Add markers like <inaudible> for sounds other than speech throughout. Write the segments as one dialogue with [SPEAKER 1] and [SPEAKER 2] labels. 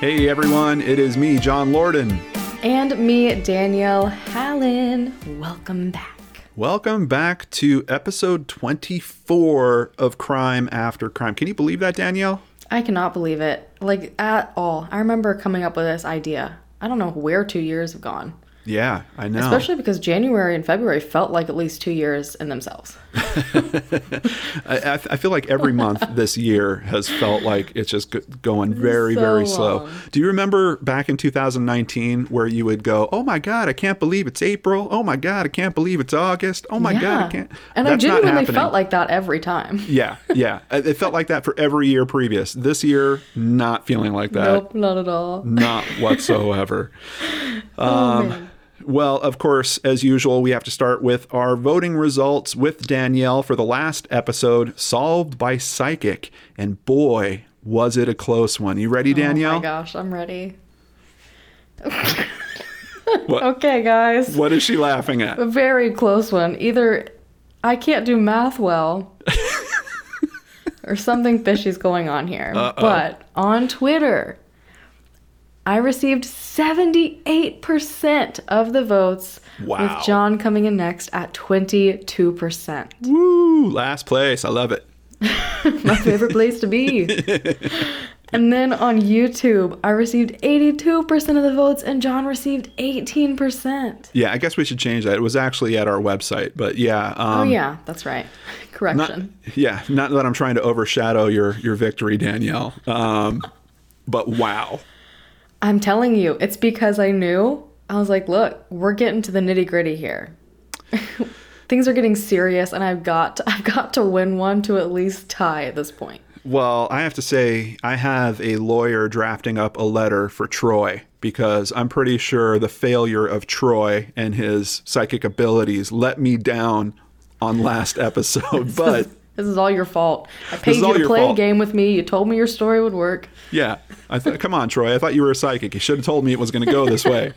[SPEAKER 1] Hey everyone, it is me, John Lorden.
[SPEAKER 2] And me, Danielle Hallen. Welcome back.
[SPEAKER 1] Welcome back to episode 24 of Crime After Crime. Can you believe that, Danielle?
[SPEAKER 2] I cannot believe it. Like, at all. I remember coming up with this idea. I don't know where two years have gone.
[SPEAKER 1] Yeah, I know.
[SPEAKER 2] Especially because January and February felt like at least two years in themselves. <laughs>
[SPEAKER 1] I, I feel like every month this year has felt like it's just go- going very,
[SPEAKER 2] So
[SPEAKER 1] very slow.
[SPEAKER 2] long.
[SPEAKER 1] Do you remember back in 2019 where you would go, "Oh my God, I can't believe it's April. Oh my God, I can't believe it's August. Oh my God, I can't."
[SPEAKER 2] And
[SPEAKER 1] That's
[SPEAKER 2] I genuinely felt like that every time.
[SPEAKER 1] Yeah, yeah. <laughs> It felt like that for every year previous. This year, not feeling like that.
[SPEAKER 2] nope, not at all.
[SPEAKER 1] Not whatsoever. <laughs>
[SPEAKER 2] Oh, um, man.
[SPEAKER 1] Well, of course, as usual, we have to start with our voting results with Danielle for the last episode, Solved by Psychic. And boy, was it a close one. You ready, Danielle?
[SPEAKER 2] Oh my gosh, I'm ready. <laughs> Okay, guys.
[SPEAKER 1] what is she laughing at?
[SPEAKER 2] A very close one. Either I can't do math well, <laughs> or something fishy's going on here. But on Twitter, I received 78% of the votes,
[SPEAKER 1] Wow.
[SPEAKER 2] with John coming in next at 22%.
[SPEAKER 1] Woo, last place. I love it. <laughs>
[SPEAKER 2] My favorite place to be. <laughs> and then on YouTube, I received 82% of the votes, and John received 18%.
[SPEAKER 1] Yeah, I guess we should change that. It was actually at our website, but yeah. Um,
[SPEAKER 2] oh, yeah, that's right. <laughs>
[SPEAKER 1] Not,
[SPEAKER 2] Correction.
[SPEAKER 1] yeah, not that I'm trying to overshadow your your victory, Danielle. Um, but wow.
[SPEAKER 2] I'm telling you, it's because I knew. I was like, look, we're getting to the nitty gritty here. <laughs> Things are getting serious, and I've got to, <laughs> I've got to win one to at least tie at this point.
[SPEAKER 1] Well, I have to say, I have a lawyer drafting up a letter for Troy because I'm pretty sure the failure of Troy and his psychic abilities let me down on last episode. <laughs> But
[SPEAKER 2] This is all your fault. I paid you to play a game with me. You told me your story would work.
[SPEAKER 1] yeah, I thought, come on, Troy. I thought you were a psychic. You should have told me it was going to go this way.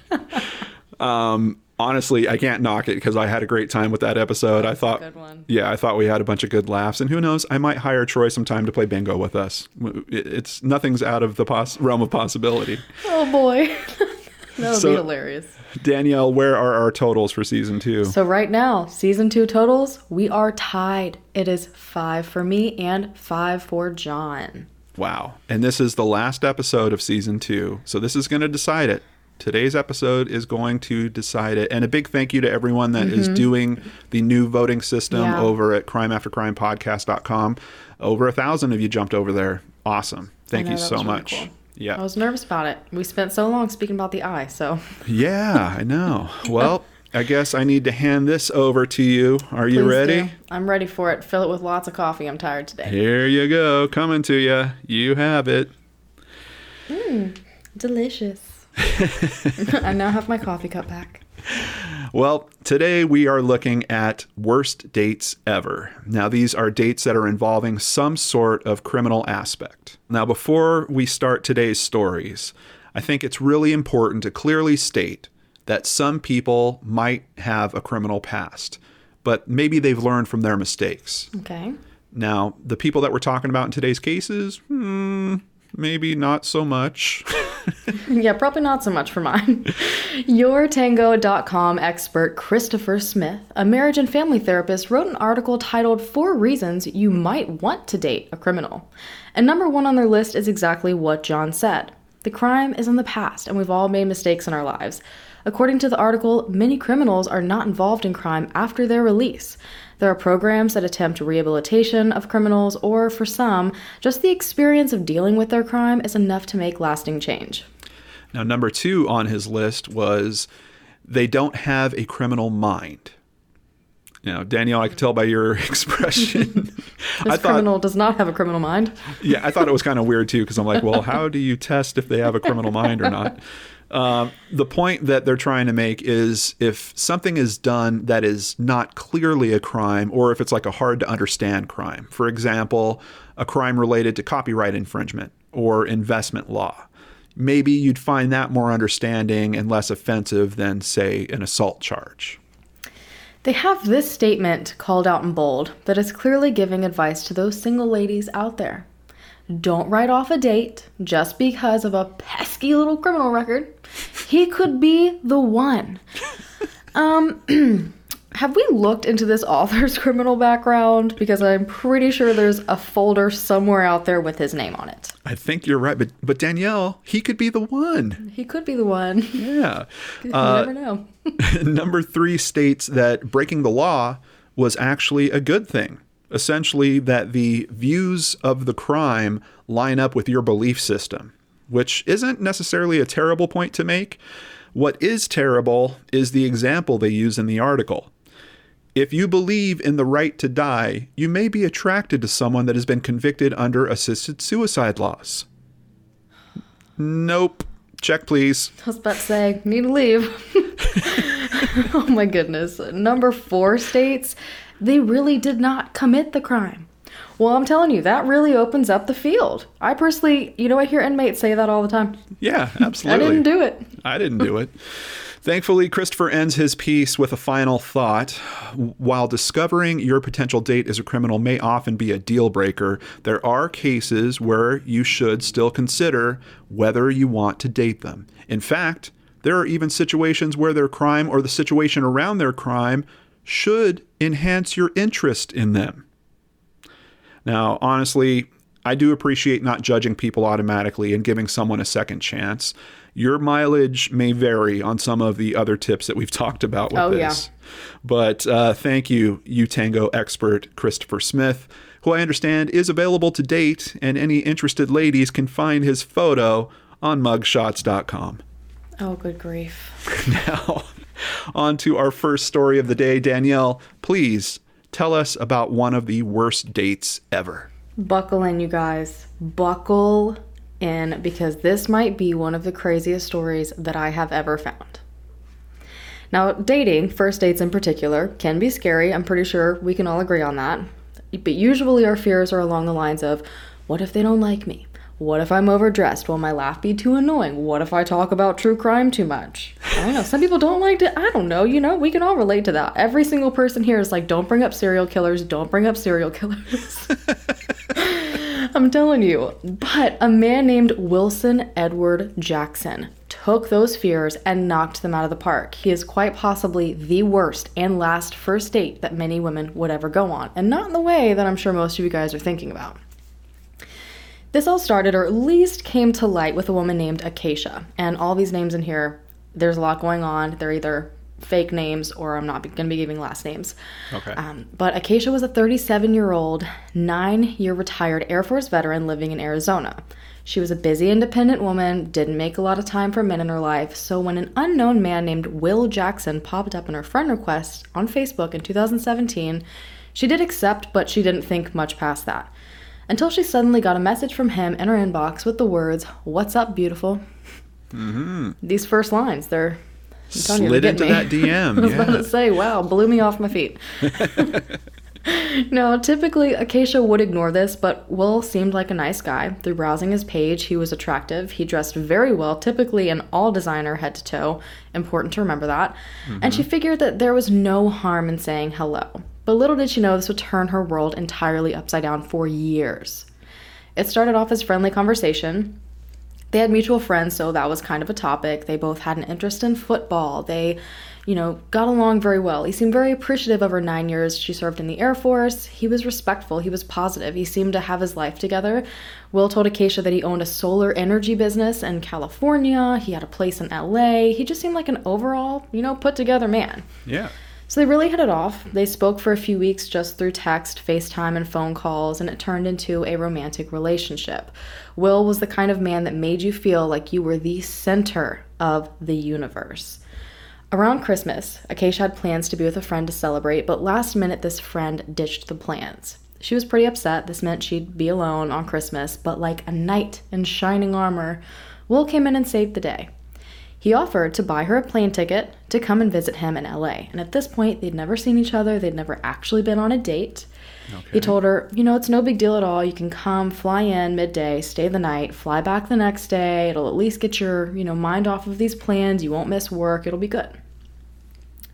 [SPEAKER 1] <laughs> um, honestly, I can't knock it because I had a great time with that episode. I thought, yeah, I thought we had a bunch of good laughs. And who knows, I might hire Troy sometime to play bingo with us. It's nothing's out of the pos- realm of possibility.
[SPEAKER 2] Oh boy, <laughs> <laughs> that would
[SPEAKER 1] So-
[SPEAKER 2] be hilarious.
[SPEAKER 1] Danielle, where are our totals for season two?
[SPEAKER 2] So right now, season two totals, we are tied. It is five for me and five for John.
[SPEAKER 1] wow. And this is the last episode of season two. So this is going to decide it. Today's episode is going to decide it. And a big thank you to everyone that is mm-hmm. doing the new voting system
[SPEAKER 2] Yeah.
[SPEAKER 1] over at crimeaftercrimepodcast.com. Over a thousand of you jumped over there. Awesome. Thank
[SPEAKER 2] know,
[SPEAKER 1] you so
[SPEAKER 2] was really
[SPEAKER 1] much.
[SPEAKER 2] cool.
[SPEAKER 1] Yeah.
[SPEAKER 2] I was nervous about it. We spent so long speaking about the eye, so
[SPEAKER 1] Yeah, I know. Well, I guess I need to hand this over to you. Are you ready?
[SPEAKER 2] do. I'm ready for it. Fill it with lots of coffee. I'm tired today.
[SPEAKER 1] Here you go. Coming to you. You have it.
[SPEAKER 2] Mmm, delicious. <laughs> <laughs> I now have my coffee cup back.
[SPEAKER 1] Well, today we are looking at worst dates ever. Now, these are dates that are involving some sort of criminal aspect. Now, before we start today's stories, I think it's really important to clearly state that some people might have a criminal past, but maybe they've learned from their mistakes.
[SPEAKER 2] Okay.
[SPEAKER 1] Now, the people that we're talking about in today's cases, hmm, maybe not so much. <laughs> <laughs>
[SPEAKER 2] Yeah, probably not so much for mine. YourTango.com expert Christopher Smith, a marriage and family therapist, wrote an article titled Four Reasons You Might Want to Date a Criminal. And number one on their list is exactly what John said. The crime is in the past, and we've all made mistakes in our lives. According to the article, many criminals are not involved in crime after their release. There are programs that attempt rehabilitation of criminals, or for some, just the experience of dealing with their crime is enough to make lasting change.
[SPEAKER 1] Now, number two on his list was they don't have a criminal mind. Now, Danielle, I could tell by your <laughs> expression. <laughs>
[SPEAKER 2] This
[SPEAKER 1] I thought,
[SPEAKER 2] criminal does not have a criminal mind.
[SPEAKER 1] yeah, I thought it was kind of weird too because I'm like, well, how do you test if they have a criminal mind or not? <laughs> Um, the point that they're trying to make is if something is done that is not clearly a crime, or if it's like a hard to understand crime. For example, a crime related to copyright infringement or investment law. Maybe you'd find that more understanding and less offensive than, say, an assault charge.
[SPEAKER 2] They have this statement called out in bold that is clearly giving advice to those single ladies out there. Don't write off a date just because of a pesky little criminal record. He could be the one. <laughs> Um, <clears throat> have we looked into this author's <laughs> criminal background? Because I'm pretty sure there's a folder somewhere out there with his name on it.
[SPEAKER 1] I think you're right, but but Danielle, he could be the one.
[SPEAKER 2] He could be the one. <laughs>
[SPEAKER 1] Yeah.
[SPEAKER 2] You
[SPEAKER 1] Uh,
[SPEAKER 2] never know.
[SPEAKER 1] number three states that breaking the law was actually a good thing. Essentially, that the views of the crime line up with your belief system, which isn't necessarily a terrible point to make. What is terrible is the example they use in the article. If you believe in the right to die, you may be attracted to someone that has been convicted under assisted suicide laws. Nope. Check, please.
[SPEAKER 2] I was about to say, need to leave. <laughs> oh my goodness. Number four states they really did not commit the crime. Well, I'm telling you, that really opens up the field. I personally, you know, I hear inmates say that all the time.
[SPEAKER 1] Yeah, absolutely. <laughs>
[SPEAKER 2] I didn't do it.
[SPEAKER 1] I didn't do it. Thankfully, Christopher ends his piece with a final thought. While discovering your potential date as a criminal may often be a deal breaker, there are cases where you should still consider whether you want to date them. In fact, there are even situations where their crime or the situation around their crime should enhance your interest in them. Now, honestly, I do appreciate not judging people automatically and giving someone a second chance. Your mileage may vary on some of the other tips that we've <laughs> talked about with
[SPEAKER 2] Oh, yeah.
[SPEAKER 1] this. But uh, thank you, YourTango expert Christopher Smith, who I understand is available to date, and any interested ladies can find his photo on mugshots.com.
[SPEAKER 2] Oh, good grief. <laughs>
[SPEAKER 1] Now, <laughs> on to our first story of the day. Danielle, please tell us about one of the worst dates ever.
[SPEAKER 2] Buckle in, you guys. Buckle in because this might be one of the craziest stories that I have ever found. Now, dating, first dates in particular, can be scary. I'm pretty sure we can all agree on that. But usually our fears are along the lines of what if they don't like me? What if I'm overdressed? Will my laugh be too annoying? What if I talk about true crime too much? I don't know. Some people don't like to. I don't know. You know, we can all relate to that. Every single person here is like, don't bring up serial killers. Don't bring up serial killers. <laughs> I'm telling you. But a man named Wilson Edward Jackson took those fears and knocked them out of the park. He is quite possibly the worst and last first date that many women would ever go on, and not in the way that I'm sure most of you guys are thinking about. This all started, or at least came to light, with a woman named Acacia. And all these names in here, there's a lot going on. They're either fake names or I'm not going to be giving last names.
[SPEAKER 1] Okay.
[SPEAKER 2] Um, but Acacia was a 37 year old, nine year retired Air Force veteran living in Arizona. She was a busy, independent woman, didn't make a lot of time for men in her life, so when an unknown man named Will Jackson popped up in her friend request on Facebook in 2017, she did accept, but she didn't think much past that. Until she suddenly got a message from him in her inbox with the words, What's up, beautiful? Mm-hmm. These first lines, they're. You,
[SPEAKER 1] Slid
[SPEAKER 2] they
[SPEAKER 1] into
[SPEAKER 2] me.
[SPEAKER 1] that DM. <laughs>
[SPEAKER 2] I was about to say, wow, blew me off my feet. <laughs> no, typically Acacia would ignore this, but Will seemed like a nice guy. Through browsing his page, he was attractive. He dressed very well, typically an all designer head to toe. Important to remember that. And she figured that there was no harm in saying hello. But little did she know this would turn her world entirely upside down for years. It started off as friendly conversation. They had mutual friends, so that was kind of a topic. They both had an interest in football. They, you know, got along very well. He seemed very appreciative of her nine years she served in the Air Force. He was respectful. He was positive. He seemed to have his life together. Will told Acacia that he owned a solar energy business in California. He had a place in LA. He just seemed like an overall, you know, put together man.
[SPEAKER 1] Yeah.
[SPEAKER 2] So they really hit it off. They spoke for a few weeks just through text, FaceTime, and phone calls, and it turned into a romantic relationship. Will was the kind of man that made you feel like you were the center of the universe. Around Christmas, Acacia had plans to be with a friend to celebrate, but last minute this friend ditched the plans. She was pretty upset. This meant she'd be alone on Christmas, but like a knight in shining armor, Will came in and saved the day. He offered to buy her a plane ticket to come and visit him in LA. And at this point, they'd never seen each other, they'd never actually been on a date. He told her, you know, it's no big deal at all. You can come, fly in midday, stay the night, fly back the next day. It'll at least get your, you know, mind off of these plans. You won't miss work. It'll be good.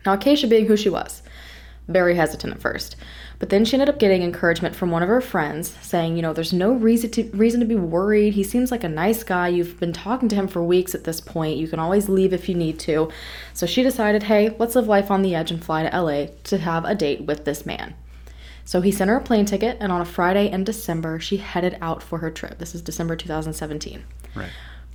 [SPEAKER 2] Now, Acacia being who she was, very hesitant at first. But then she ended up getting encouragement from one of her friends saying, you know, there's no reason to reason to be worried. He seems like a nice guy. You've been talking to him for weeks at this point. You can always leave if you need to. So she decided, hey, let's live life on the edge and fly to LA to have a date with this man. So he sent her a plane ticket, and on a Friday in December, she headed out for her trip. This is December 2017.
[SPEAKER 1] Right.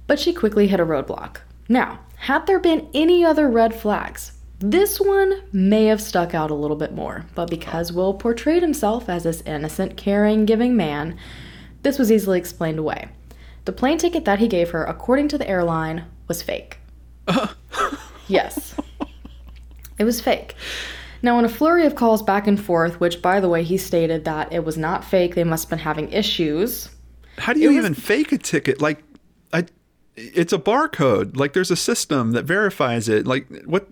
[SPEAKER 2] But she quickly hit a roadblock. Now, had there been any other red flags, this one may have stuck out a little bit more, but because Will portrayed himself as this innocent, caring, giving man, this was easily explained away. The plane ticket that he gave her, according to the airline, was fake. <laughs> yes. It was fake. Now, in a flurry of calls back and forth, which, by the way, he stated that it was not fake, they must have been having issues.
[SPEAKER 1] How do you
[SPEAKER 2] was-
[SPEAKER 1] even fake a ticket? Like, I, it's a barcode. Like, there's a system that verifies it. Like, what?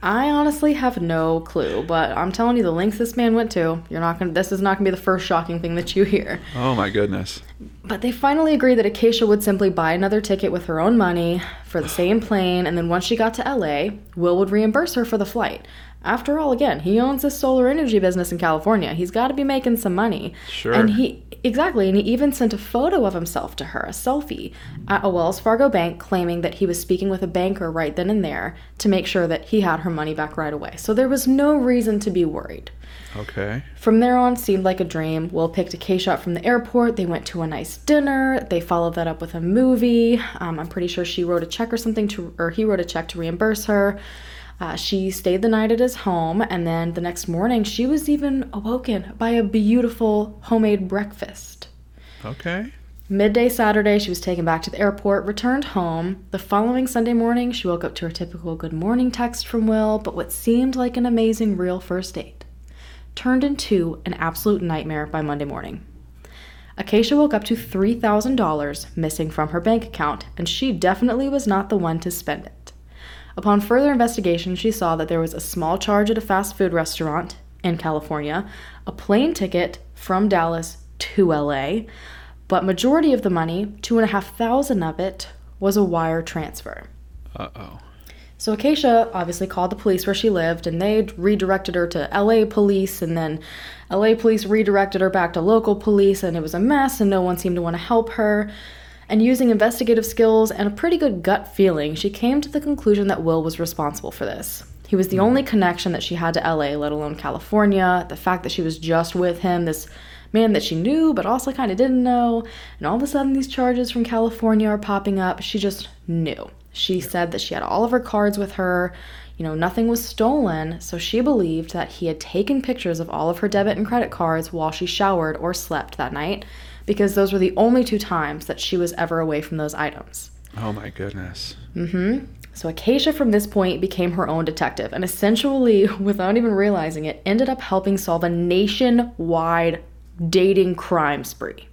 [SPEAKER 2] I honestly have no clue, but I'm telling you, the lengths this man went to, you're not gonna. This is not gonna be the first shocking thing that you hear.
[SPEAKER 1] Oh my goodness.
[SPEAKER 2] But they finally agreed that Acacia would simply buy another ticket with her own money for the same plane, and then once she got to LA, Will would reimburse her for the flight. After all, again, he owns this solar energy business in California. He's got to be making some money.
[SPEAKER 1] Sure.
[SPEAKER 2] And he exactly, and he even sent a photo of himself to her, a selfie, at a Wells Fargo bank, claiming that he was speaking with a banker right then and there to make sure that he had her money back right away. So there was no reason to be worried.
[SPEAKER 1] Okay.
[SPEAKER 2] From there on, seemed like a dream. Will picked Acacia up from the airport. They went to a nice dinner. They followed that up with a movie. Um, I'm pretty sure she wrote a check or something to, or he wrote a check to reimburse her. Uh, she stayed the night at his home, and then the next morning, she was even awoken by a beautiful homemade breakfast.
[SPEAKER 1] Okay.
[SPEAKER 2] Midday Saturday, she was taken back to the airport, returned home. The following Sunday morning, she woke up to her typical good morning text from Will, but what seemed like an amazing real first date turned into an absolute nightmare by Monday morning. Acacia woke up to $3,000 missing from her bank account, and she definitely was not the one to spend it. Upon further investigation, she saw that there was a small charge at a fast food restaurant in California, a plane ticket from Dallas to LA, but majority of the money, two and a half thousand of it, was a wire transfer.
[SPEAKER 1] Uh oh.
[SPEAKER 2] So Acacia obviously called the police where she lived, and they redirected her to LA police, and then LA police redirected her back to local police, and it was a mess, and no one seemed to want to help her. And using investigative skills and a pretty good gut feeling, she came to the conclusion that Will was responsible for this. He was the hmm. only connection that she had to LA, let alone California. The fact that she was just with him, this man that she knew but also kind of didn't know, and all of a sudden these charges from California are popping up, she just knew. She said that she had all of her cards with her. You know, nothing was stolen, so she believed that he had taken pictures of all of her debit and credit cards while she showered or slept that night, because those were the only two times that she was ever away from those items.
[SPEAKER 1] Oh my goodness. Mm hmm.
[SPEAKER 2] So Acacia from this point became her own detective and essentially, <laughs> without even realizing it, ended up helping solve a nationwide dating crime spree.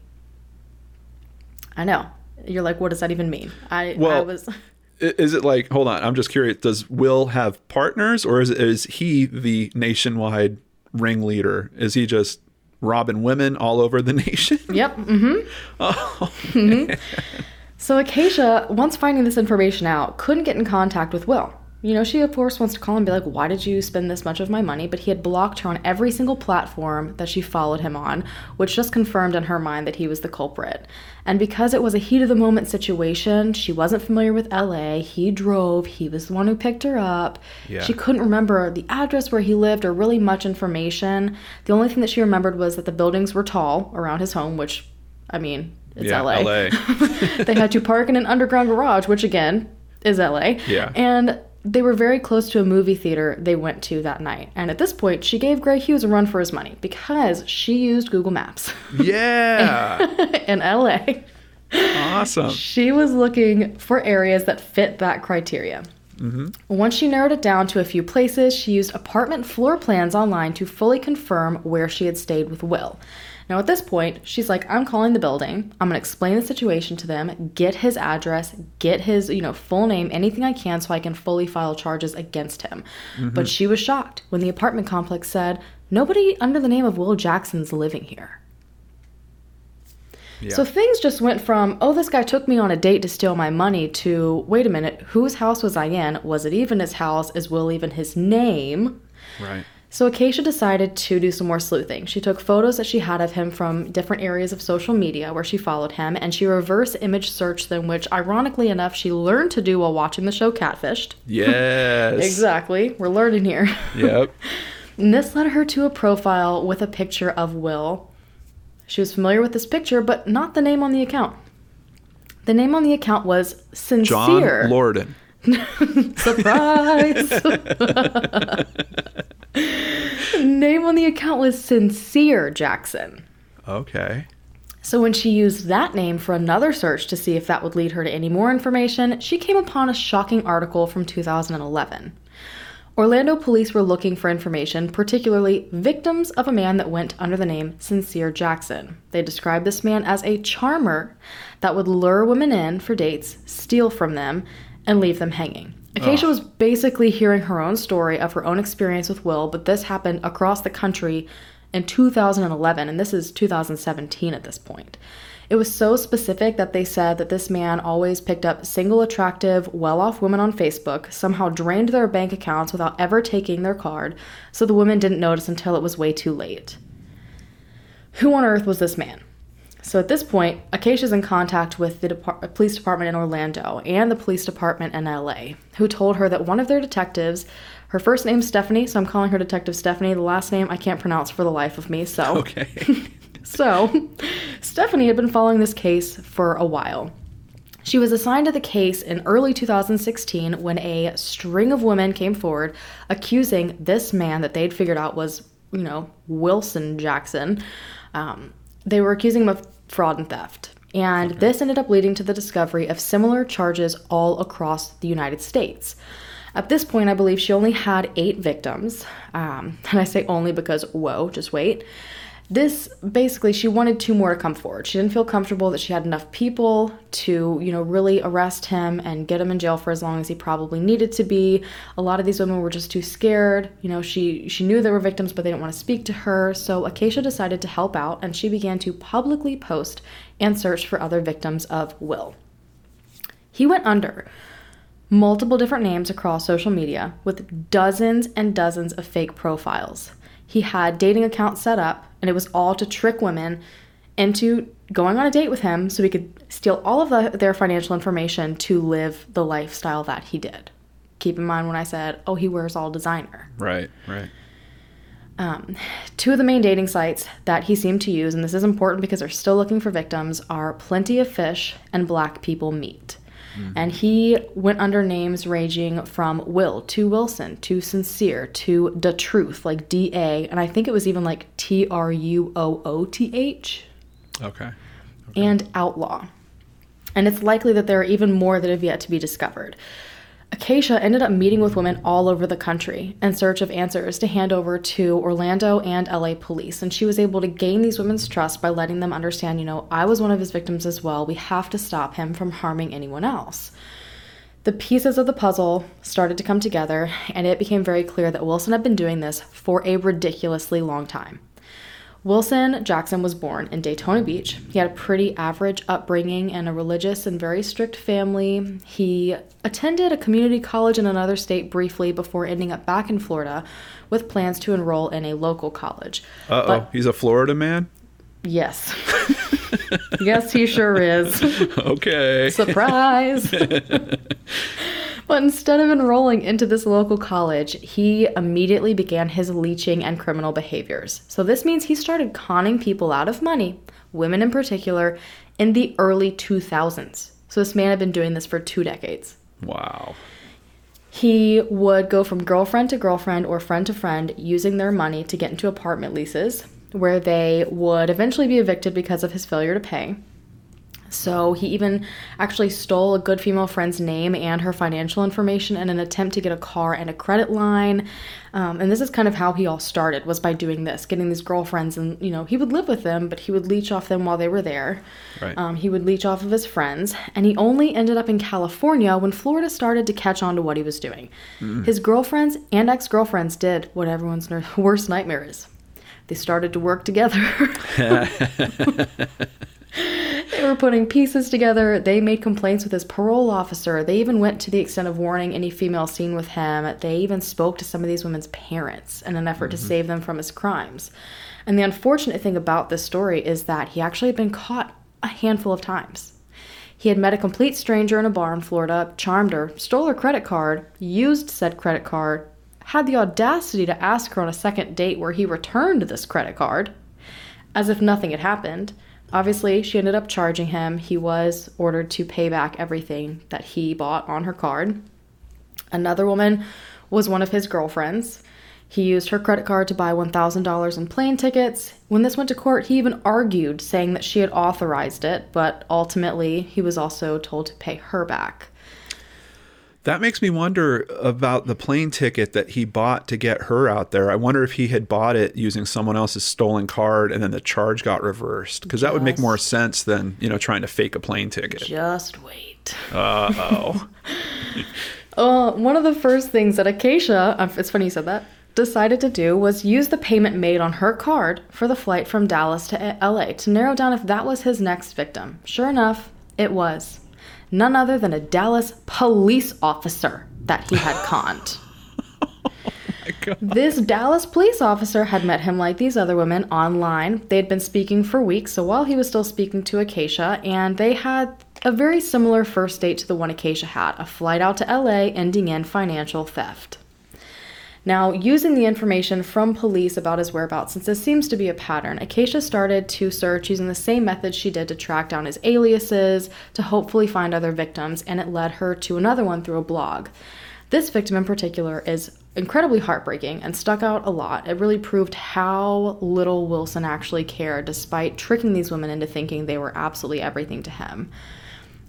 [SPEAKER 2] I know. You're like, what does that even mean? I, I
[SPEAKER 1] Well-
[SPEAKER 2] was <laughs>
[SPEAKER 1] Is it like? Hold on. I'm just curious. Does Will have partners, or is is he the nationwide ringleader? Is he just robbing women all over the <laughs> nation?
[SPEAKER 2] Yep. Mm-hmm. <laughs>
[SPEAKER 1] Oh,
[SPEAKER 2] So Acacia, once finding this information out, couldn't get in contact with Will. You know, she of course wants to call and be like, "Why did you spend this much of my money?" But he had blocked her on every single platform that she followed him on, which just confirmed in her mind that he was the culprit. And because it was a heat of the moment situation, she wasn't familiar with LA. He drove. He was the one who picked her up.
[SPEAKER 1] Yeah.
[SPEAKER 2] She couldn't remember the address where he lived or really much information. The only thing that she remembered was that the buildings were tall around his home, which, I mean, it's
[SPEAKER 1] yeah,
[SPEAKER 2] LA.
[SPEAKER 1] LA. <laughs>
[SPEAKER 2] they had to park in an underground garage, which again is LA.
[SPEAKER 1] Yeah.
[SPEAKER 2] And they were very close to a movie theater they went to that night. And at this point, she gave Gray Hughes a run for his money because she used Google Maps <laughs>
[SPEAKER 1] yeah.
[SPEAKER 2] in LA.
[SPEAKER 1] Awesome.
[SPEAKER 2] She was looking for areas that fit that criteria. Mm-hmm. Once she narrowed it down to a few places, she used apartment floor plans online to fully confirm where she had stayed with Will. Now, at this point, she's like, I'm calling the building. I'm going to explain the situation to them, get his address, get his, you know, full name, anything I can so I can fully file charges against him. But she was shocked when the apartment complex said, Nobody under the name of Will Jackson's living here.
[SPEAKER 1] Yeah.
[SPEAKER 2] So things just went from, oh, this guy took me on a date to steal my money, to, wait a minute, whose house was I in? Was it even his house? Is Will even his name?
[SPEAKER 1] right.
[SPEAKER 2] So Acacia decided to do some more sleuthing. She took photos that she had of him from different areas of social media where she followed him, and she reverse image searched them, which ironically enough she learned to do while watching the show Catfished.
[SPEAKER 1] Yes. <laughs>
[SPEAKER 2] Exactly. We're learning here.
[SPEAKER 1] Yep. <laughs>
[SPEAKER 2] And this led her to a profile with a picture of Will. She was familiar with this picture, but not the name on the account. The name on the account was
[SPEAKER 1] John
[SPEAKER 2] Sincere.
[SPEAKER 1] Lorden. <laughs>
[SPEAKER 2] Surprise! name on the account was Sincere Jackson.
[SPEAKER 1] Okay.
[SPEAKER 2] So when she used that name for another search to see if that would lead her to any more information, she came upon a shocking article from 2011. Orlando police were looking for information, particularly victims of a man that went under the name Sincere Jackson. They described this man as a charmer that would lure women in for dates, steal from them, and leave them hanging. Acacia
[SPEAKER 1] Ugh.
[SPEAKER 2] was basically hearing her own story of her own experience with Will, but this happened across the country in 2011, and this is 2017 at this point. It was so specific that they said that this man always picked up single, attractive, well off women on Facebook, somehow drained their bank accounts without ever taking their card, so the women didn't notice until it was way too late. Who on earth was this man? So at this point, Acacia's in contact with the depart- police department in Orlando and the police department in LA, who told her that one of their detectives, her first name's Stephanie, so I'm calling her Detective Stephanie. The last name I can't pronounce for the life of me, so. <laughs>
[SPEAKER 1] Okay. <laughs>
[SPEAKER 2] So, Stephanie had been following this case for a while. She was assigned to the case in early 2016 when a string of women came forward accusing this man that they'd figured out was, you know, Wilson Jackson. Um, they were accusing him of fraud and theft. And this ended up leading to the discovery of similar charges all across the United States. At this point, I believe she only had eight victims. Um, <laughs> and I say only because, whoa, just wait. This basically, she wanted two more to come forward. She didn't feel comfortable that she had enough people to, you know, really arrest him and get him in jail for as long as he probably needed to be. A lot of these women were just too scared. You know, she she knew they were victims, but they didn't want to speak to her. So Acacia decided to help out, and she began to publicly post and search for other victims of Will. He went under multiple different names across social media with dozens and dozens of fake profiles. He had dating accounts set up, and it was all to trick women into going on a date with him so he could steal all of the, their financial information to live the lifestyle that he did. Keep in mind when I said, oh, he wears all designer.
[SPEAKER 1] right. Right.
[SPEAKER 2] Um, two of the main dating sites that he seemed to use, and this is important because they're still looking for victims, are Plenty of Fish and Black People Meet. Mm-hmm. And he went under names ranging from Will to Wilson to Sincere to Da Truth, like D A, and I think it was even like T R U O O T H
[SPEAKER 1] Okay.
[SPEAKER 2] and outlaw. And it's likely that there are even more that have yet to be discovered. Acacia ended up meeting with women all over the country in search of answers to hand over to Orlando and LA police. And she was able to gain these women's trust by letting them understand, you know, I was one of his victims as well. We have to stop him from harming anyone else. The pieces of the puzzle started to come together, and it became very clear that Wilson had been doing this for a ridiculously long time. Wilson Jackson was born in Daytona Beach. He had a pretty average upbringing and a religious and very strict family. He attended a community college in another state briefly before ending up back in Florida with plans to enroll in a local college.
[SPEAKER 1] Uh oh. He's a Florida man?
[SPEAKER 2] Yes. yes, he sure is. <laughs>
[SPEAKER 1] Okay.
[SPEAKER 2] Surprise! <laughs> but instead of enrolling into this local college, he immediately began his leeching and criminal behaviors. So, this means he started conning people out of money, women in particular, in the early 2000s. So, this man had been doing this for two decades.
[SPEAKER 1] wow.
[SPEAKER 2] He would go from girlfriend to girlfriend or friend to friend using their money to get into apartment leases where they would eventually be evicted because of his failure to pay. So he even actually stole a good female friend's name and her financial information in an attempt to get a car and a credit line. Um, and this is kind of how he all started was by doing this, getting these girlfriends, and you know he would live with them, but he would leech off them while they were there.
[SPEAKER 1] Right.
[SPEAKER 2] Um, he would leech off of his friends, and he only ended up in California when Florida started to catch on to what he was doing. His girlfriends and ex-girlfriends did what everyone's <laughs> worst nightmare is. They started to work together. <laughs> <laughs> they were putting pieces together. They made complaints with his parole officer. They even went to the extent of warning any female seen with him. They even spoke to some of these women's parents in an effort mm-hmm. to save them from his crimes. And the unfortunate thing about this story is that he actually had been caught a handful of times. He had met a complete stranger in a bar in Florida, charmed her, stole her credit card, used said credit card, had the audacity to ask her on a second date where he returned this credit card, as if nothing had happened. Obviously, she ended up charging him. He was ordered to pay back everything that he bought on her card. Another woman was one of his girlfriends. He used her credit card to buy $1,000 in plane tickets. When this went to court, he even argued, saying that she had authorized it, but ultimately, he was also told to pay her back.
[SPEAKER 1] That makes me wonder about the plane ticket that he bought to get her out there. I wonder if he had bought it using someone else's stolen card and then the charge got reversed because that would make more sense than, you know, trying to fake a plane ticket.
[SPEAKER 2] Just wait.
[SPEAKER 1] Uh-oh. <laughs>
[SPEAKER 2] uh, one of the first things that Acacia, uh, it's funny you said that, decided to do was use the payment made on her card for the flight from Dallas to LA to narrow down if that was his next victim. Sure enough, it was. None other than a Dallas police officer that he had <laughs> conned. oh this Dallas police officer had met him like these other women online. They had been speaking for weeks, so while he was still speaking to Acacia, and they had a very similar first date to the one Acacia had a flight out to LA ending in financial theft. Now, using the information from police about his whereabouts, since this seems to be a pattern, Acacia started to search using the same methods she did to track down his aliases to hopefully find other victims, and it led her to another one through a blog. This victim in particular is incredibly heartbreaking and stuck out a lot. It really proved how little Wilson actually cared, despite tricking these women into thinking they were absolutely everything to him.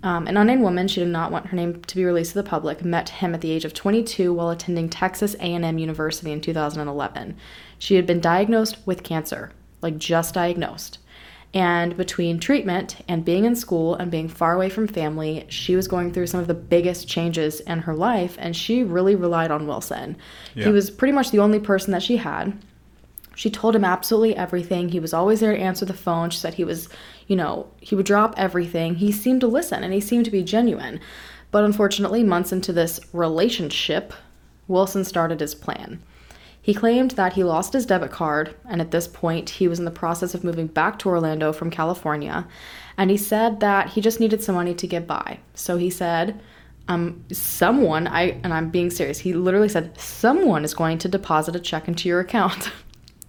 [SPEAKER 2] Um, an unnamed woman, she did not want her name to be released to the public, met him at the age of 22 while attending Texas A&M University in 2011. She had been diagnosed with cancer, like just diagnosed. And between treatment and being in school and being far away from family, she was going through some of the biggest changes in her life, and she really relied on Wilson. Yeah. He was pretty much the only person that she had. She told him absolutely everything. He was always there to answer the phone. She said he was, you know, he would drop everything. He seemed to listen and he seemed to be genuine. But unfortunately, months into this relationship, Wilson started his plan. He claimed that he lost his debit card, and at this point, he was in the process of moving back to Orlando from California. And he said that he just needed some money to get by. So he said, um, someone, I and I'm being serious, he literally said, someone is going to deposit a check into your account. <laughs>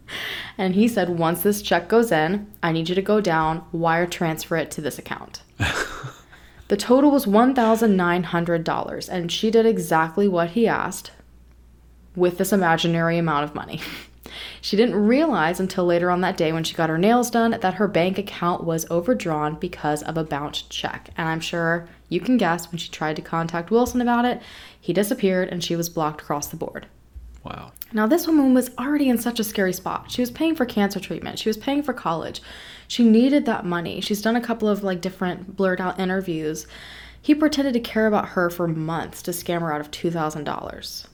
[SPEAKER 2] <laughs> And he said, once this check goes in, I need you to go down, wire transfer it to this account. <laughs> the total was $1,900, and she did exactly what he asked with this imaginary amount of money. <laughs> She didn't realize until later on that day when she got her nails done that her bank account was overdrawn because of a bounced check. And I'm sure you can guess when she tried to contact Wilson about it, he disappeared and she was blocked across the board.
[SPEAKER 1] Wow.
[SPEAKER 2] Now, this woman was already in such a scary spot. She was paying for cancer treatment, she was paying for college. She needed that money. She's done a couple of like different blurred out interviews. He pretended to care about her for months to scam her out of $2,000.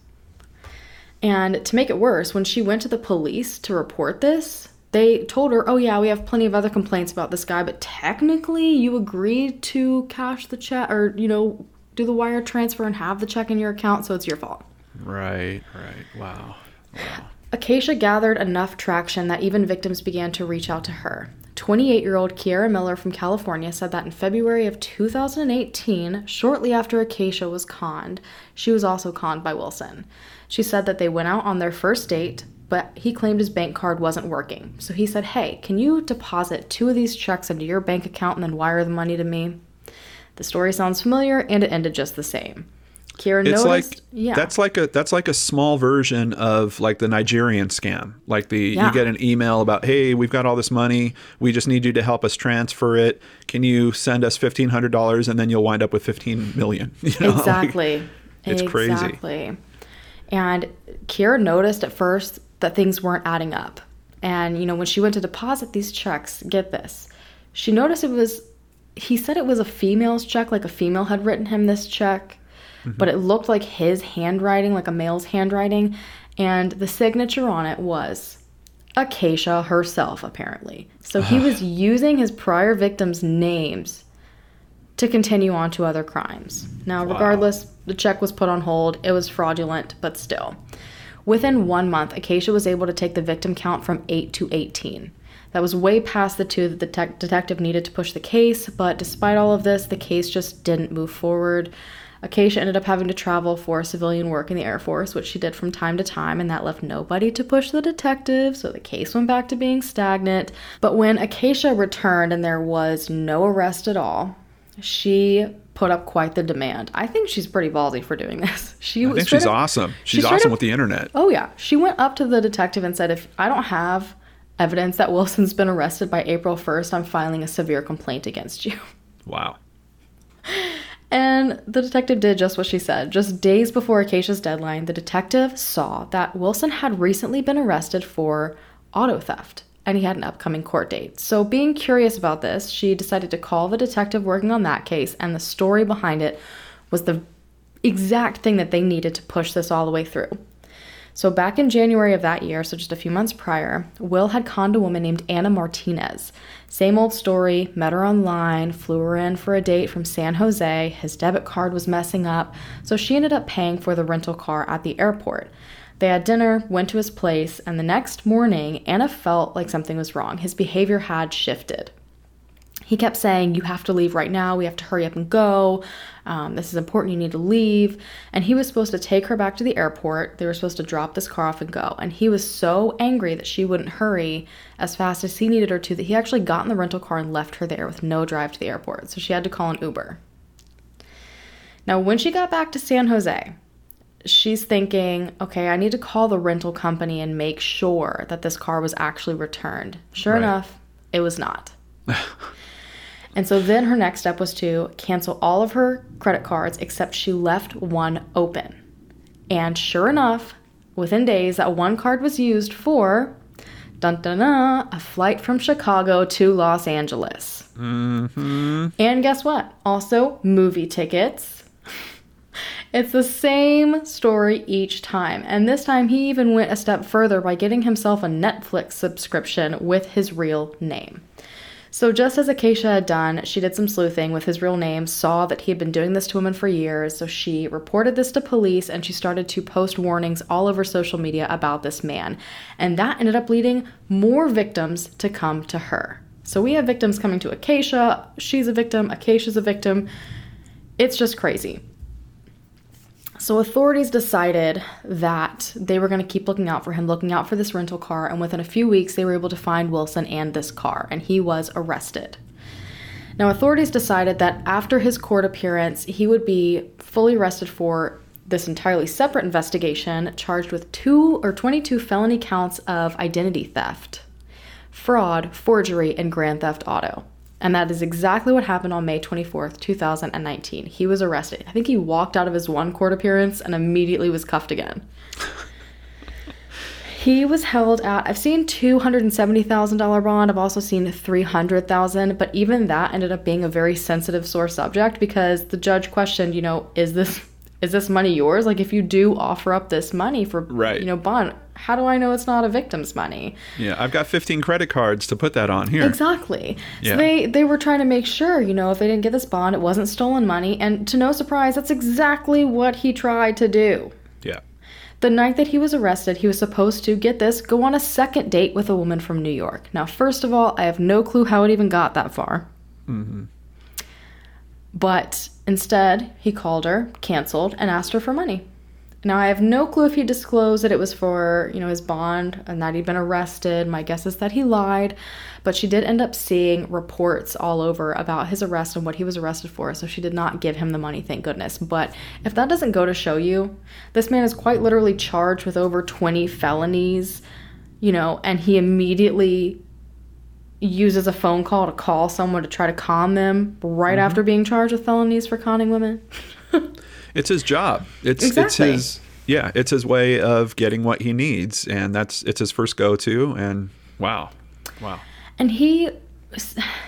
[SPEAKER 2] And to make it worse, when she went to the police to report this, they told her, oh, yeah, we have plenty of other complaints about this guy, but technically you agreed to cash the check or, you know, do the wire transfer and have the check in your account, so it's your fault.
[SPEAKER 1] Right, right. Wow.
[SPEAKER 2] Wow. Acacia gathered enough traction that even victims began to reach out to her. 28 year old Kiera Miller from California said that in February of 2018, shortly after Acacia was conned, she was also conned by Wilson. She said that they went out on their first date, but he claimed his bank card wasn't working. So he said, Hey, can you deposit two of these checks into your bank account and then wire the money to me? The story sounds familiar, and it ended just the same. Kieran it's
[SPEAKER 1] noticed, like yeah. that's like a that's like a small version of like the Nigerian scam. Like the yeah. you get an email about, "Hey, we've got all this money. We just need you to help us transfer it. Can you send us fifteen hundred dollars, and then you'll wind up with fifteen million? <laughs>
[SPEAKER 2] You know? Exactly.
[SPEAKER 1] Like, it's
[SPEAKER 2] exactly. crazy. And Kiera noticed at first that things weren't adding up. And you know, when she went to deposit these checks, get this, she noticed it was. He said it was a female's check, like a female had written him this check mm-hmm. but it looked like his handwriting, like a male's handwriting, and the signature on it was Acacia herself, apparently. So he was using his prior victims' names to continue on to other crimes. Now, regardless, the check was put on hold. It was fraudulent, but still. Within one month, Acacia was able to take the victim count from 8 to 18. That was way past the two that the tech detective needed to push the case, but despite all of this, the case just didn't move forward. Acacia ended up having to travel for civilian work in the Air Force, which she did from time to time, and that left nobody to push the detective, so the case went back to being stagnant. But when Acacia returned and there was no arrest at all, she put up quite the demand. I think she's pretty ballsy for doing this. <laughs> She
[SPEAKER 1] I think she's
[SPEAKER 2] up-
[SPEAKER 1] awesome. She's
[SPEAKER 2] straight
[SPEAKER 1] awesome
[SPEAKER 2] up-
[SPEAKER 1] with the internet.
[SPEAKER 2] Oh yeah, she went up to the detective and said, "If I don't have evidence that Wilson's been arrested by April 1st, I'm filing a severe complaint against you."
[SPEAKER 1] Wow. <laughs>
[SPEAKER 2] And the detective did just what she said. Just days before Acacia's deadline, the detective saw that Wilson had recently been arrested for auto theft and he had an upcoming court date. So, being curious about this, she decided to call the detective working on that case, and the story behind it was the exact thing that they needed to push this all the way through. So, back in January of that year, so just a few months prior, Will had conned a woman named Anna Martinez. Same old story, met her online, flew her in for a date from San Jose. His debit card was messing up, so she ended up paying for the rental car at the airport. They had dinner, went to his place, and the next morning, Anna felt like something was wrong. His behavior had shifted. He kept saying, You have to leave right now. We have to hurry up and go. Um, this is important. You need to leave. And he was supposed to take her back to the airport. They were supposed to drop this car off and go. And he was so angry that she wouldn't hurry as fast as he needed her to that he actually got in the rental car and left her there with no drive to the airport. So she had to call an Uber. Now, when she got back to San Jose, she's thinking, okay, I need to call the rental company and make sure that this car was actually returned. Sure
[SPEAKER 1] Right.
[SPEAKER 2] enough, it was not. <laughs> and so then her next step was to cancel all of her credit cards except she left one open. And sure enough, within days, that one card was used for dun dun dun, a flight from Chicago to Los Angeles.
[SPEAKER 1] hmm
[SPEAKER 2] And guess what? Also, movie tickets. <laughs> It's the same story each time. And this time he even went a step further by getting himself a Netflix subscription with his real name. So, just as Acacia had done, she did some sleuthing with his real name, saw that he had been doing this to women for years. So, she reported this to police and she started to post warnings all over social media about this man. And that ended up leading more victims to come to her. So, we have victims coming to Acacia. She's a victim. Acacia's a victim. It's just crazy. So authorities decided that they were going to keep looking out for him, looking out for this rental car, and within a few weeks they were able to find Wilson and this car, and he was arrested. Now authorities decided that after his court appearance, he would be fully arrested for this entirely separate investigation, charged with two or 22 felony counts of identity theft, fraud, forgery, and grand theft auto. And that is exactly what happened on May 24th, 2019. He was arrested. I think he walked out of his one court appearance and immediately was cuffed again. he was held at I've seen $270,000 bond. I've also seen 300,000, but even that ended up being a very sensitive sore subject because the judge questioned, you know, is this is this money yours? Like if you do offer up this money for
[SPEAKER 1] Right.
[SPEAKER 2] you know, bond, how do I know it's not a victim's money?
[SPEAKER 1] Yeah, I've got 15 credit cards to put that on here.
[SPEAKER 2] Exactly.
[SPEAKER 1] Yeah.
[SPEAKER 2] So they they were trying to make sure, you know, if they didn't get this bond, it wasn't stolen money. And to no surprise, that's exactly what he tried to do.
[SPEAKER 1] Yeah.
[SPEAKER 2] The night that he was arrested, he was supposed to get this go on a second date with a woman from New York. Now, first of all, I have no clue how it even got that far. Mm-hmm. But instead, he called her, canceled, and asked her for money. Now, I have no clue if he disclosed that it was for, you know, his bond and that he'd been arrested. My guess is that he lied, but she did end up seeing reports all over about his arrest and what he was arrested for, so she did not give him the money, thank goodness. But if that doesn't go to show you, this man is quite literally charged with over 20 felonies, you know, and he immediately uses a phone call to call someone to try to calm them right mm-hmm. after being charged with felonies for conning women. <laughs>
[SPEAKER 1] It's his job. It's it's his yeah, it's his way of getting what he needs and that's it's his first go to and wow. Wow.
[SPEAKER 2] And he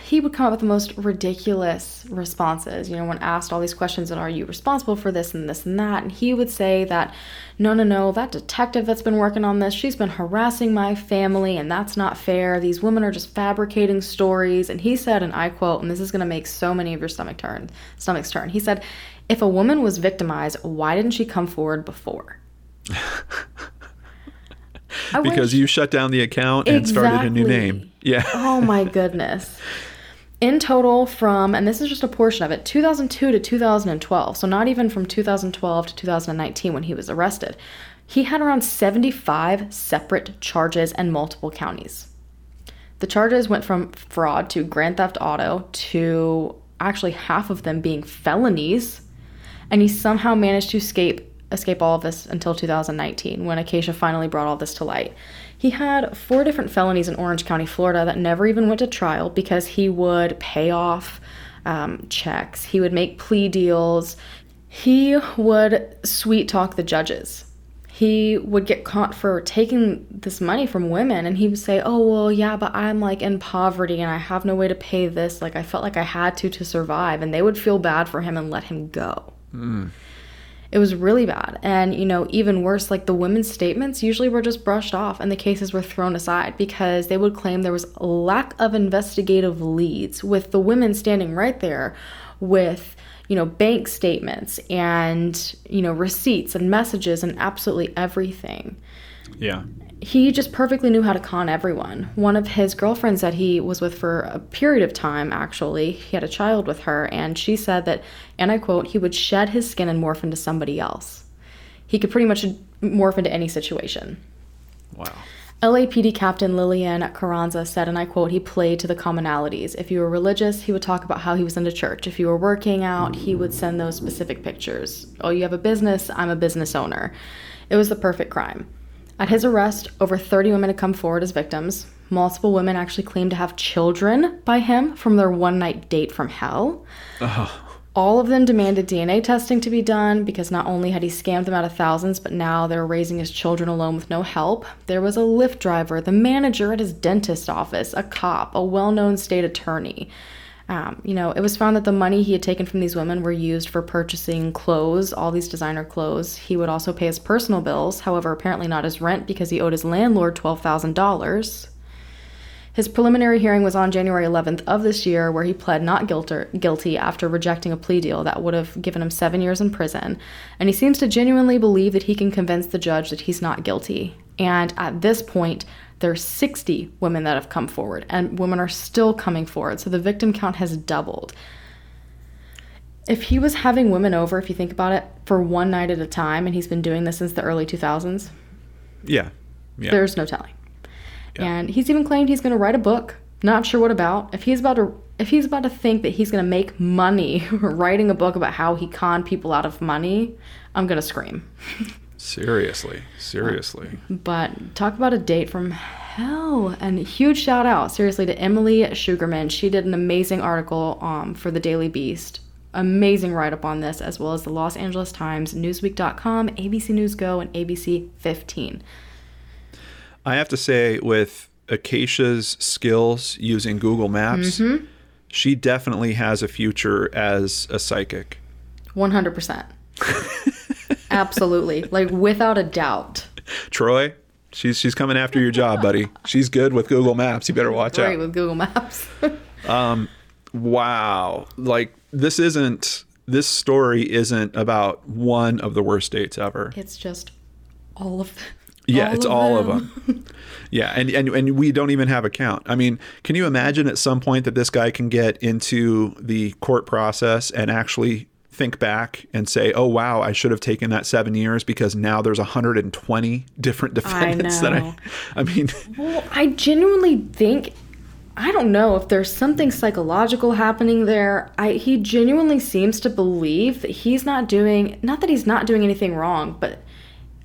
[SPEAKER 2] he would come up with the most ridiculous responses. You know, when asked all these questions, and are you responsible for this and this and that? And he would say that, no, no, no, that detective that's been working on this, she's been harassing my family, and that's not fair. These women are just fabricating stories. And he said, and I quote, and this is going to make so many of your stomach turn, stomachs turn. He said, if a woman was victimized, why didn't she come forward before? <laughs>
[SPEAKER 1] because wish... you shut down the account and exactly. started a new name. Yeah. <laughs>
[SPEAKER 2] oh my goodness. In total, from, and this is just a portion of it, 2002 to 2012, so not even from 2012 to 2019 when he was arrested, he had around 75 separate charges and multiple counties. The charges went from fraud to grand theft auto to actually half of them being felonies, and he somehow managed to escape escape all of this until 2019 when Acacia finally brought all this to light. He had four different felonies in Orange County, Florida that never even went to trial because he would pay off um, checks, he would make plea deals, he would sweet talk the judges. He would get caught for taking this money from women and he would say, Oh, well, yeah, but I'm like in poverty and I have no way to pay this. Like, I felt like I had to to survive. And they would feel bad for him and let him go. Mm. It was really bad. And, you know, even worse, like the women's statements usually were just brushed off and the cases were thrown aside because they would claim there was lack of investigative leads, with the women standing right there with, you know, bank statements and, you know, receipts and messages and absolutely everything.
[SPEAKER 1] Yeah
[SPEAKER 2] he just perfectly knew how to con everyone. One of his girlfriends that he was with for a period of time, actually, he had a child with her, and she said that, and I quote, he would shed his skin and morph into somebody else. He could pretty much morph into any situation.
[SPEAKER 1] Wow.
[SPEAKER 2] LAPD Captain Lillian Carranza said, and I quote, he played to the commonalities. If you were religious, he would talk about how he was into church. If you were working out, he would send those specific pictures. Oh, you have a business? I'm a business owner. It was the perfect crime. At his arrest, over 30 women had come forward as victims. Multiple women actually claimed to have children by him from their one night date from hell. Oh. All of them demanded DNA testing to be done because not only had he scammed them out of thousands, but now they were raising his children alone with no help. There was a Lyft driver, the manager at his dentist office, a cop, a well known state attorney. Um, you know, it was found that the money he had taken from these women were used for purchasing clothes, all these designer clothes. He would also pay his personal bills, however, apparently not his rent because he owed his landlord $12,000. His preliminary hearing was on January 11th of this year, where he pled not guilty after rejecting a plea deal that would have given him seven years in prison. And he seems to genuinely believe that he can convince the judge that he's not guilty. And at this point, there's 60 women that have come forward, and women are still coming forward. So the victim count has doubled. If he was having women over, if you think about it, for one night at a time, and he's been doing this since the early 2000s,
[SPEAKER 1] yeah, yeah.
[SPEAKER 2] there's no telling. Yeah. And he's even claimed he's going to write a book. Not sure what about. If he's about to, if he's about to think that he's going to make money <laughs> writing a book about how he conned people out of money, I'm going to scream. <laughs>
[SPEAKER 1] Seriously, seriously.
[SPEAKER 2] But talk about a date from hell. And huge shout out, seriously, to Emily Shugerman. She did an amazing article um, for the Daily Beast. Amazing write up on this, as well as the Los Angeles Times, Newsweek.com, ABC News Go, and ABC 15.
[SPEAKER 1] I have to say, with Acacia's skills using Google Maps, mm-hmm. she definitely has a future as a psychic.
[SPEAKER 2] 100%. <laughs> Absolutely. Like without a doubt.
[SPEAKER 1] Troy, she's she's coming after your job, buddy. She's good with Google Maps. You better watch
[SPEAKER 2] Great
[SPEAKER 1] out.
[SPEAKER 2] Great with Google Maps. <laughs>
[SPEAKER 1] um wow. Like this isn't this story isn't about one of the worst dates ever.
[SPEAKER 2] It's just all of them.
[SPEAKER 1] Yeah, all it's of all them. of them. yeah, and, and and we don't even have a count. I mean, can you imagine at some point that this guy can get into the court process and actually think back and say, "Oh wow, I should have taken that 7 years because now there's 120 different defendants I that I <laughs> I mean,
[SPEAKER 2] well, I genuinely think I don't know if there's something psychological happening there. I he genuinely seems to believe that he's not doing not that he's not doing anything wrong, but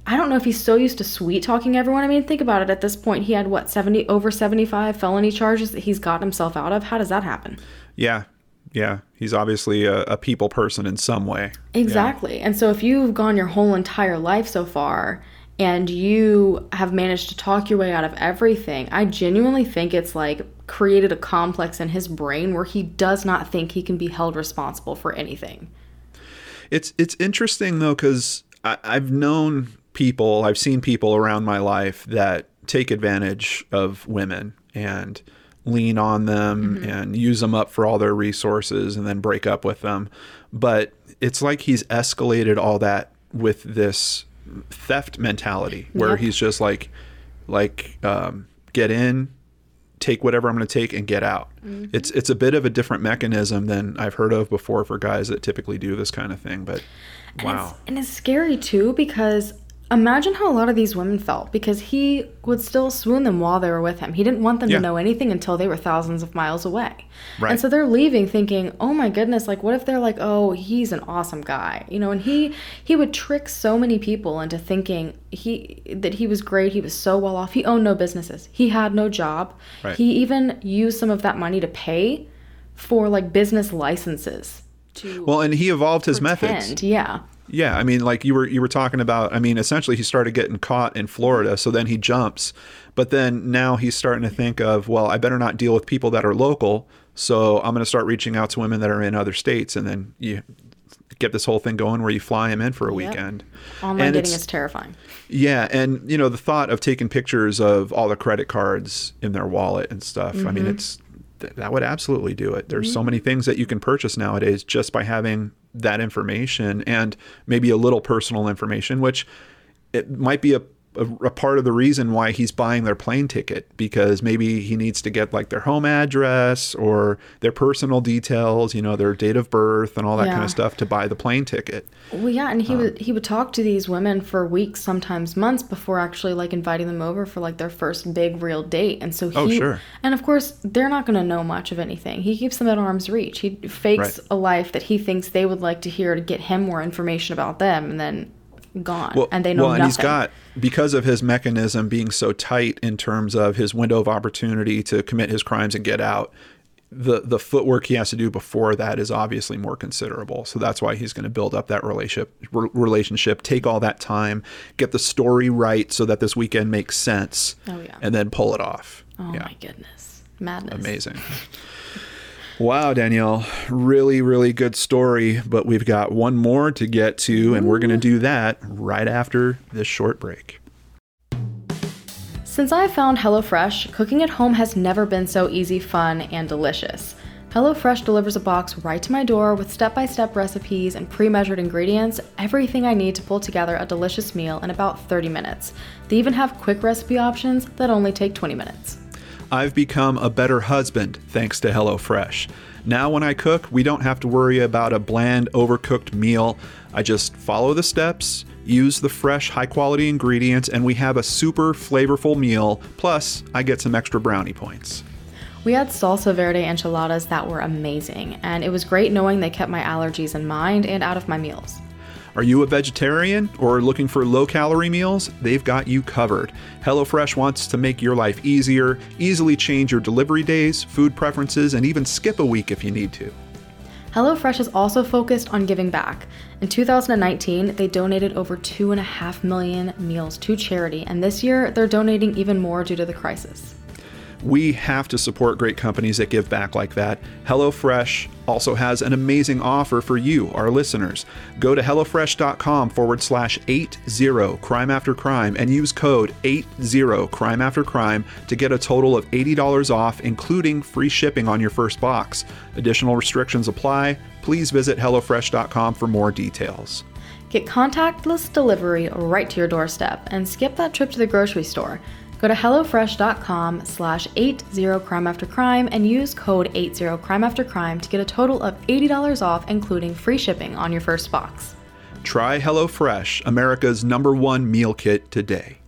[SPEAKER 2] I don't know if he's so used to sweet talking everyone. I mean, think about it. At this point, he had what 70 over 75 felony charges that he's got himself out of. How does that happen?
[SPEAKER 1] Yeah, yeah, he's obviously a, a people person in some way.
[SPEAKER 2] Exactly. Yeah. And so if you've gone your whole entire life so far and you have managed to talk your way out of everything, I genuinely think it's like created a complex in his brain where he does not think he can be held responsible for anything.
[SPEAKER 1] It's it's interesting though because I've known people, I've seen people around my life that take advantage of women and lean on them mm-hmm. and use them up for all their resources and then break up with them. But it's like he's escalated all that with this theft mentality where yep. he's just like like um, get in take whatever I'm going to take and get out. Mm-hmm. It's it's a bit of a different mechanism than I've heard of before for guys that typically do this kind of thing, but
[SPEAKER 2] and
[SPEAKER 1] wow.
[SPEAKER 2] It's, and it's scary too because Imagine how a lot of these women felt because he would still swoon them while they were with him. He didn't want them yeah. to know anything until they were thousands of miles away. Right. And so they're leaving thinking, "Oh my goodness, like what if they're like, "Oh, he's an awesome guy." You know, and he he would trick so many people into thinking he that he was great, he was so well off. He owned no businesses. He had no job. Right. He even used some of that money to pay for like business licenses. To
[SPEAKER 1] well, and he evolved his pretend. methods.
[SPEAKER 2] Yeah.
[SPEAKER 1] Yeah, I mean, like you were you were talking about. I mean, essentially, he started getting caught in Florida, so then he jumps, but then now he's starting to think of, well, I better not deal with people that are local, so I'm going to start reaching out to women that are in other states, and then you get this whole thing going where you fly him in for a yep. weekend.
[SPEAKER 2] Online and dating is terrifying.
[SPEAKER 1] Yeah, and you know the thought of taking pictures of all the credit cards in their wallet and stuff. Mm-hmm. I mean, mm-hmm. That would absolutely do it. There's mm-hmm. so many things that you can purchase nowadays just by having that information and maybe a little personal information, which it might be a a, a, part of the reason why he's buying their plane ticket because maybe he needs to get like their home address or their personal details, you know, their date of birth and all that yeah. kind of stuff to buy the plane ticket.
[SPEAKER 2] Well, yeah, and he um, would he would talk to these women for weeks, sometimes months before actually like inviting them over for like their first big real date. And so
[SPEAKER 1] oh,
[SPEAKER 2] he
[SPEAKER 1] oh, sure.
[SPEAKER 2] and of course, they're not going to know much of anything. He keeps them at arm's reach. He fakes right. a life that he thinks they would like to hear to get him more information about them and then gone well, and they know well,
[SPEAKER 1] and he's got because of his mechanism being so tight in terms of his window of opportunity to commit his crimes and get out the the footwork he has to do before that is obviously more considerable. So that's why he's going to build up that relationship relationship take all that time get the story right so that this weekend makes sense
[SPEAKER 2] oh, yeah.
[SPEAKER 1] and then pull it off.
[SPEAKER 2] Oh yeah. my goodness. Madness.
[SPEAKER 1] Amazing <laughs> Wow, Danielle, really, really good story. But we've got one more to get to, and we're going to do that right after this short break.
[SPEAKER 2] Since I found HelloFresh, cooking at home has never been so easy, fun, and delicious. HelloFresh delivers a box right to my door with step by step recipes and pre measured ingredients, everything I need to pull together a delicious meal in about 30 minutes. They even have quick recipe options that only take 20 minutes.
[SPEAKER 1] I've become a better husband thanks to HelloFresh. Now, when I cook, we don't have to worry about a bland, overcooked meal. I just follow the steps, use the fresh, high quality ingredients, and we have a super flavorful meal. Plus, I get some extra brownie points.
[SPEAKER 2] We had salsa verde enchiladas that were amazing, and it was great knowing they kept my allergies in mind and out of my meals.
[SPEAKER 1] Are you a vegetarian or looking for low calorie meals? They've got you covered. HelloFresh wants to make your life easier, easily change your delivery days, food preferences, and even skip a week if you need to.
[SPEAKER 2] HelloFresh is also focused on giving back. In 2019, they donated over 2.5 million meals to charity, and this year they're donating even more due to the crisis.
[SPEAKER 1] We have to support great companies that give back like that. HelloFresh also has an amazing offer for you, our listeners. Go to HelloFresh.com forward slash 80 crime after crime and use code 80 crime after crime to get a total of $80 off, including free shipping on your first box. Additional restrictions apply. Please visit HelloFresh.com for more details.
[SPEAKER 2] Get contactless delivery right to your doorstep and skip that trip to the grocery store. Go to HelloFresh.com slash 80crimeaftercrime and use code 80crimeaftercrime to get a total of $80 off, including free shipping on your first box.
[SPEAKER 1] Try HelloFresh, America's number one meal kit today.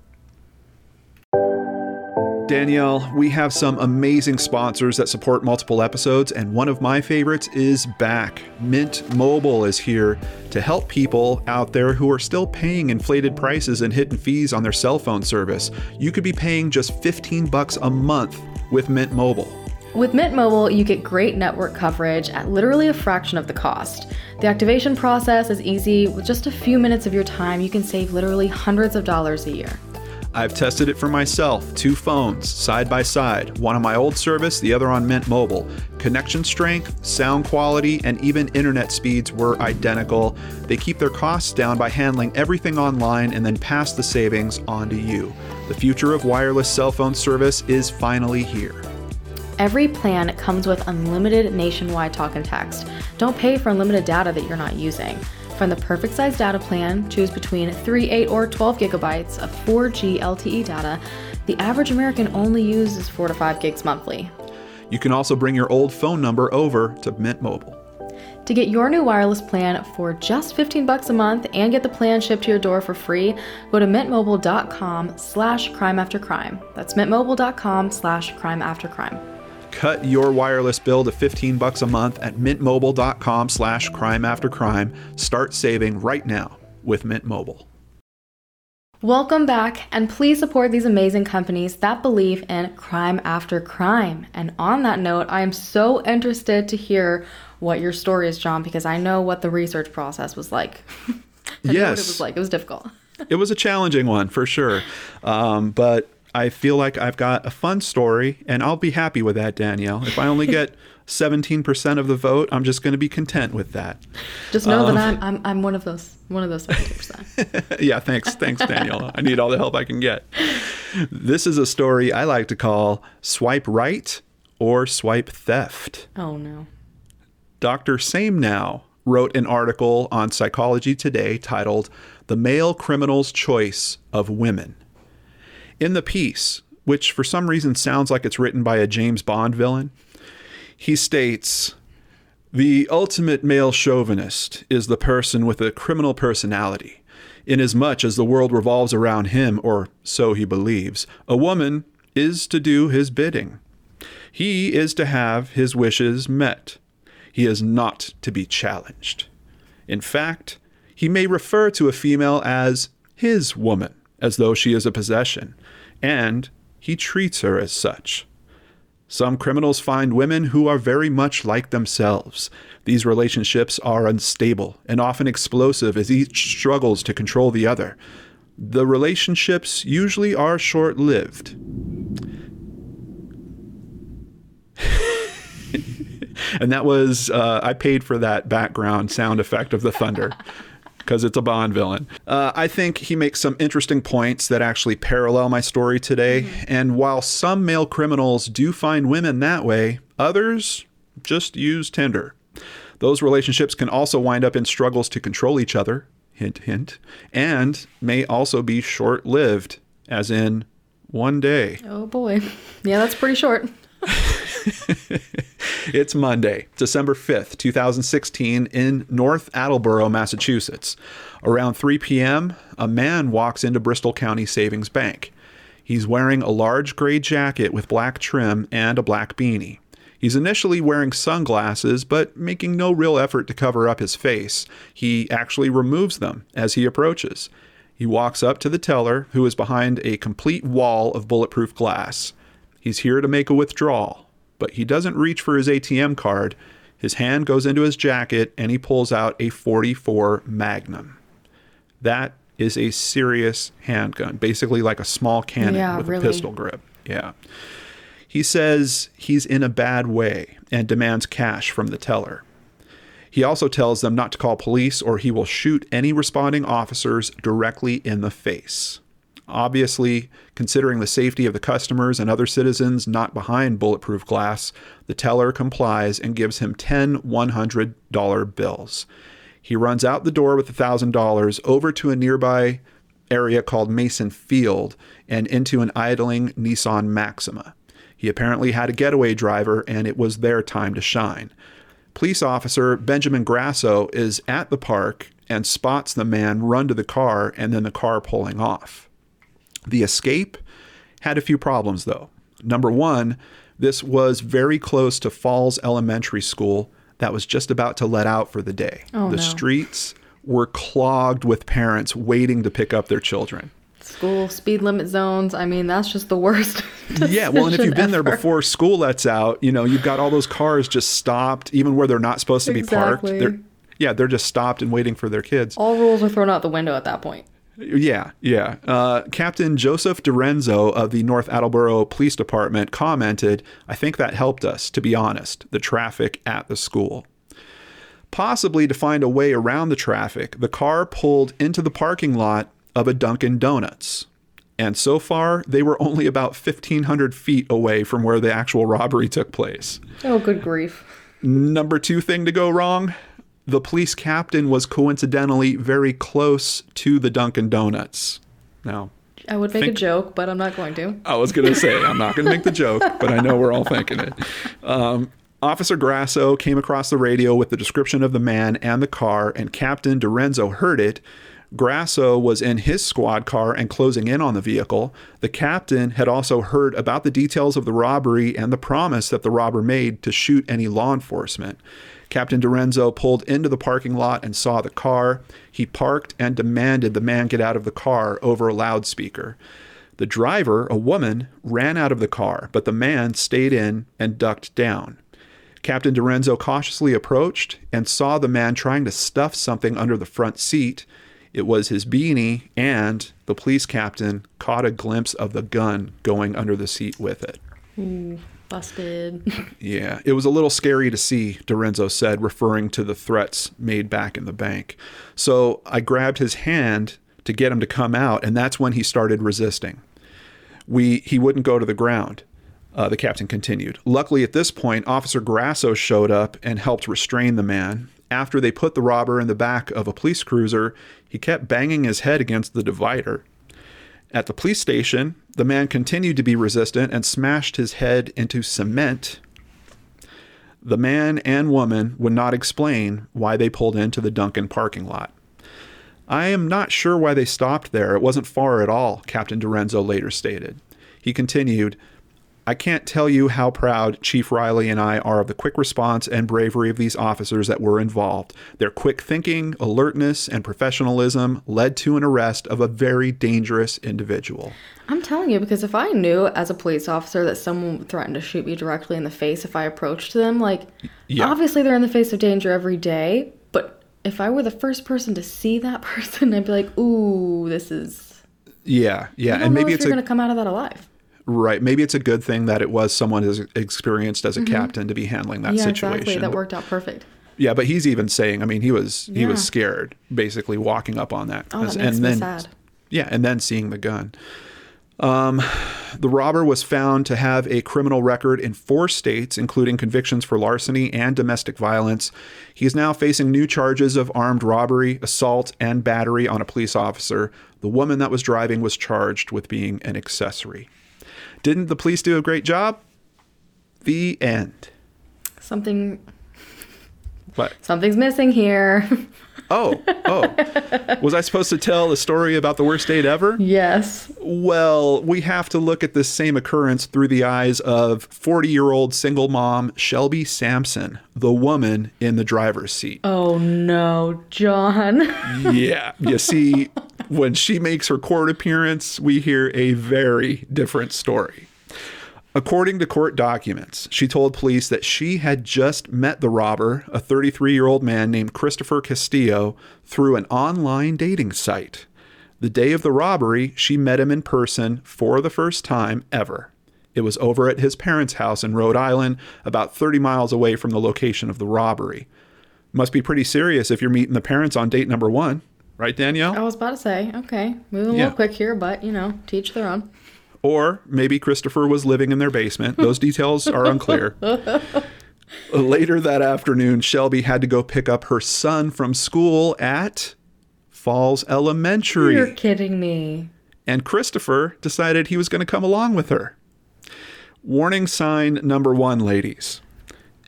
[SPEAKER 1] Danielle, we have some amazing sponsors that support multiple episodes, and one of my favorites is back. Mint Mobile is here to help people out there who are still paying inflated prices and hidden fees on their cell phone service. You could be paying just 15 bucks a month with Mint Mobile.
[SPEAKER 2] With Mint Mobile, you get great network coverage at literally a fraction of the cost. The activation process is easy. With just a few minutes of your time, you can save literally hundreds of dollars a year.
[SPEAKER 1] I've tested it for myself, two phones, side by side, one on my old service, the other on Mint Mobile. Connection strength, sound quality, and even internet speeds were identical. They keep their costs down by handling everything online and then pass the savings on to you. The future of wireless cell phone service is finally here.
[SPEAKER 2] Every plan comes with unlimited nationwide talk and text. Don't pay for unlimited data that you're not using. Find the perfect size data plan, choose between 3, 8, or 12 gigabytes of 4G LTE data. The average American only uses 4 to 5 gigs monthly.
[SPEAKER 1] You can also bring your old phone number over to Mint Mobile.
[SPEAKER 2] To get your new wireless plan for just 15 bucks a month and get the plan shipped to your door for free, go to mintmobile.com slash crime after crime. That's mintmobile.com slash crime after crime.
[SPEAKER 1] Cut your wireless bill to 15 bucks a month at mintmobile.com slash crime after crime. Start saving right now with Mint Mobile.
[SPEAKER 2] Welcome back, and please support these amazing companies that believe in crime after crime. And on that note, I am so interested to hear what your story is, John, because I know what the research process was like. <laughs> I know
[SPEAKER 1] Yes.
[SPEAKER 2] what it was like. It was difficult.
[SPEAKER 1] it was a challenging one for sure. Um, but I feel like I've got a fun story, and I'll be happy with that, Danielle. If I only get <laughs> 17% of the vote, I'm just going to be content with that.
[SPEAKER 2] Just know
[SPEAKER 1] Um,
[SPEAKER 2] that I'm, I'm I'm one of those one of those 70%. <laughs>
[SPEAKER 1] yeah, thanks. Thanks, Danielle. I need all the help I can get. This is a story I like to call Swipe Right or Swipe Theft.
[SPEAKER 2] oh no.
[SPEAKER 1] Dr. Samenow wrote an article on Psychology Today titled The Male Criminal's Choice of Women. In the piece, which for some reason sounds like it's written by a James Bond villain, he states The ultimate male chauvinist is the person with a criminal personality. Inasmuch as the world revolves around him, or so he believes, a woman is to do his bidding. He is to have his wishes met. He is not to be challenged. In fact, he may refer to a female as his woman, as though she is a possession, and he treats her as such. Some criminals find women who are very much like themselves. These relationships are unstable and often explosive as each struggles to control the other. The relationships usually are short lived. <laughs> and that was, uh, I paid for that background sound effect of the thunder. <laughs> because it's a Bond villain. Uh, I think he makes some interesting points that actually parallel my story today. And while some male criminals do find women that way, others just use Tinder. Those relationships can also wind up in struggles to control each other, hint, hint, and may also be short lived, as in one day.
[SPEAKER 2] Oh boy. Yeah, that's pretty short. <laughs> <laughs>
[SPEAKER 1] It's Monday, December 5th, 2016, in North Attleboro, Massachusetts. Around 3 p.m., a man walks into Bristol County Savings Bank. He's wearing a large gray jacket with black trim and a black beanie. He's initially wearing sunglasses, but making no real effort to cover up his face. He actually removes them as he approaches. He walks up to the teller, who is behind a complete wall of bulletproof glass. He's here to make a withdrawal, but he doesn't reach for his ATM card. His hand goes into his jacket and he pulls out a 44 Magnum. That is a serious handgun, basically like a small cannon
[SPEAKER 2] Yeah,
[SPEAKER 1] with
[SPEAKER 2] really.
[SPEAKER 1] a pistol grip. Yeah. He says he's in a bad way and demands cash from the teller. He also tells them not to call police or he will shoot any responding officers directly in the face. Obviously, considering the safety of the customers and other citizens not behind bulletproof glass, the teller complies and gives him 10 $100 bills. He runs out the door with the $1,000 over to a nearby area called Mason Field and into an idling Nissan Maxima. He apparently had a getaway driver and it was their time to shine. Police officer Benjamin Grasso is at the park and spots the man run to the car and then the car pulling off. The escape had a few problems, though. Number one, this was very close to Falls Elementary School that was just about to let out for the day.
[SPEAKER 2] Oh,
[SPEAKER 1] the
[SPEAKER 2] no.
[SPEAKER 1] streets were clogged with parents waiting to pick up their children.
[SPEAKER 2] School speed limit zones. I mean, that's just the worst. <laughs>
[SPEAKER 1] Yeah, well, and if you've been there before school lets out, you know, you've got all those cars just stopped, even where they're not supposed to be parked. They're, yeah, they're just stopped and waiting for their kids.
[SPEAKER 2] all rules are thrown out the window at that point.
[SPEAKER 1] Yeah, yeah. Uh, Captain Joseph DiRenzo of the North Attleboro Police Department commented, I think that helped us, to be honest, the traffic at the school. Possibly to find a way around the traffic, the car pulled into the parking lot of a Dunkin' Donuts. And so far, they were only about 1,500 feet away from where the actual robbery took place.
[SPEAKER 2] Oh, good grief.
[SPEAKER 1] Number two thing to go wrong the police captain was coincidentally very close to the Dunkin' Donuts. Now,
[SPEAKER 2] I would make
[SPEAKER 1] Think-
[SPEAKER 2] a joke, but I'm not going to.
[SPEAKER 1] I was going to say, I'm not going to make the joke, but I know we're all thinking it. Um, Officer Grasso came across the radio with the description of the man and the car, and Captain DiRenzo heard it. Grasso was in his squad car and closing in on the vehicle. The captain had also heard about the details of the robbery and the promise that the robber made to shoot any law enforcement. Captain DiRenzo pulled into the parking lot and saw the car. He parked and demanded the man get out of the car over a loudspeaker. The driver, a woman, ran out of the car, but the man stayed in and ducked down. Captain DiRenzo cautiously approached and saw the man trying to stuff something under the front seat. It was his beanie, and the police captain caught a glimpse of the gun going under the seat with it. Hmm.
[SPEAKER 2] Busted.
[SPEAKER 1] Yeah, it was a little scary to see, DiRenzo said, referring to the threats made back in the bank. So I grabbed his hand to get him to come out, and that's when he started resisting. We he wouldn't go to the ground. Uh, the captain continued. Luckily, at this point, Officer Grasso showed up and helped restrain the man. After they put the robber in the back of a police cruiser, he kept banging his head against the divider. At the police station, the man continued to be resistant and smashed his head into cement. The man and woman would not explain why they pulled into the Dunkin' parking lot. I am not sure why they stopped there. It wasn't far at all, Captain DiRenzo later stated. He continued, I can't tell you how proud Chief Riley and I are of the quick response and bravery of these officers that were involved. Their quick thinking, alertness, and professionalism led to an arrest of a very dangerous individual.
[SPEAKER 2] I'm telling you, because if I knew as a police officer that someone threatened to shoot me directly in the face if I approached them, like,
[SPEAKER 1] Yeah.
[SPEAKER 2] obviously they're in the face of danger every day, but if I were the first person to see that <laughs> person, I'd be like, ooh, this is.
[SPEAKER 1] Yeah, yeah, and maybe it's
[SPEAKER 2] you're
[SPEAKER 1] a
[SPEAKER 2] going to come out of that alive.
[SPEAKER 1] Right. Maybe it's a good thing that it was someone as experienced as a captain to be handling that
[SPEAKER 2] Mm-hmm. Yeah,
[SPEAKER 1] situation.
[SPEAKER 2] exactly. That worked out perfect.
[SPEAKER 1] Yeah, but he's even saying, I mean, he was he was scared, basically walking up on that,
[SPEAKER 2] Oh, that
[SPEAKER 1] As-
[SPEAKER 2] makes me
[SPEAKER 1] then
[SPEAKER 2] sad.
[SPEAKER 1] yeah, and then seeing the gun. Um, the robber was found to have a criminal record in four states, including convictions for larceny and domestic violence. He is now facing new charges of armed robbery, assault, and battery on a police officer. The woman that was driving was charged with being an accessory. Didn't the police do a great job? The end.
[SPEAKER 2] Something.
[SPEAKER 1] What?
[SPEAKER 2] Something's missing here. <laughs>
[SPEAKER 1] Oh, oh. Was I supposed to tell a story about the worst date ever?
[SPEAKER 2] yes.
[SPEAKER 1] Well, we have to look at this same occurrence through the eyes of 40 year old single mom Shelby Sampson, the woman in the driver's seat.
[SPEAKER 2] Oh no, John. <laughs>
[SPEAKER 1] Yeah. You see, when she makes her court appearance, we hear a very different story. According to court documents, she told police that she had just met the robber, a 33 year old man named Christopher Castillo, through an online dating site. The day of the robbery, she met him in person for the first time ever. It was over at his parents' house in Rhode Island, about 30 miles away from the location of the robbery. Must be pretty serious if you're meeting the parents on date number one, right, Danielle?
[SPEAKER 2] I was about to say, okay, moving a
[SPEAKER 1] Yeah.
[SPEAKER 2] little quick here, but you know, teach their own.
[SPEAKER 1] Or maybe Christopher was living in their basement. Those <laughs> details are unclear. Later that afternoon, Shelby had to go pick up her son from school at Falls Elementary.
[SPEAKER 2] You're kidding me.
[SPEAKER 1] and Christopher decided he was going to come along with her. Warning sign number one, ladies.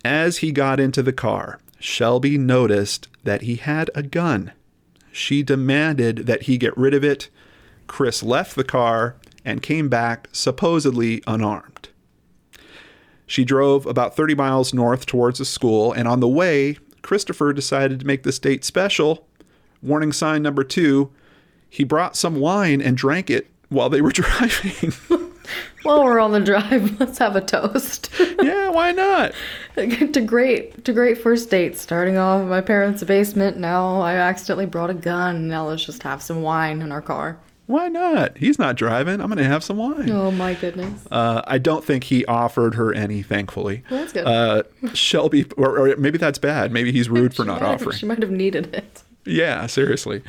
[SPEAKER 1] As he got into the car, Shelby noticed that he had a gun. She demanded that he get rid of it. Chris left the car and came back supposedly unarmed. She drove about 30 miles north towards the school, and on the way, Christopher decided to make this date special. Warning sign number two he brought some wine and drank it while they were <laughs> driving. <laughs>
[SPEAKER 2] While we're on the drive, <laughs> let's have a toast.
[SPEAKER 1] yeah, why not?
[SPEAKER 2] to great to great first date. Starting off in my parents' basement. Now I accidentally brought a gun. Now let's just have some wine in our car.
[SPEAKER 1] Why not? He's not driving. I'm going to have some wine.
[SPEAKER 2] Oh my goodness.
[SPEAKER 1] Uh, I don't think he offered her any, thankfully.
[SPEAKER 2] Well, that's good.
[SPEAKER 1] Uh, Shelby, or, or maybe that's bad. Maybe he's rude <laughs> for not
[SPEAKER 2] have-
[SPEAKER 1] offering.
[SPEAKER 2] She might have needed it.
[SPEAKER 1] Yeah, seriously.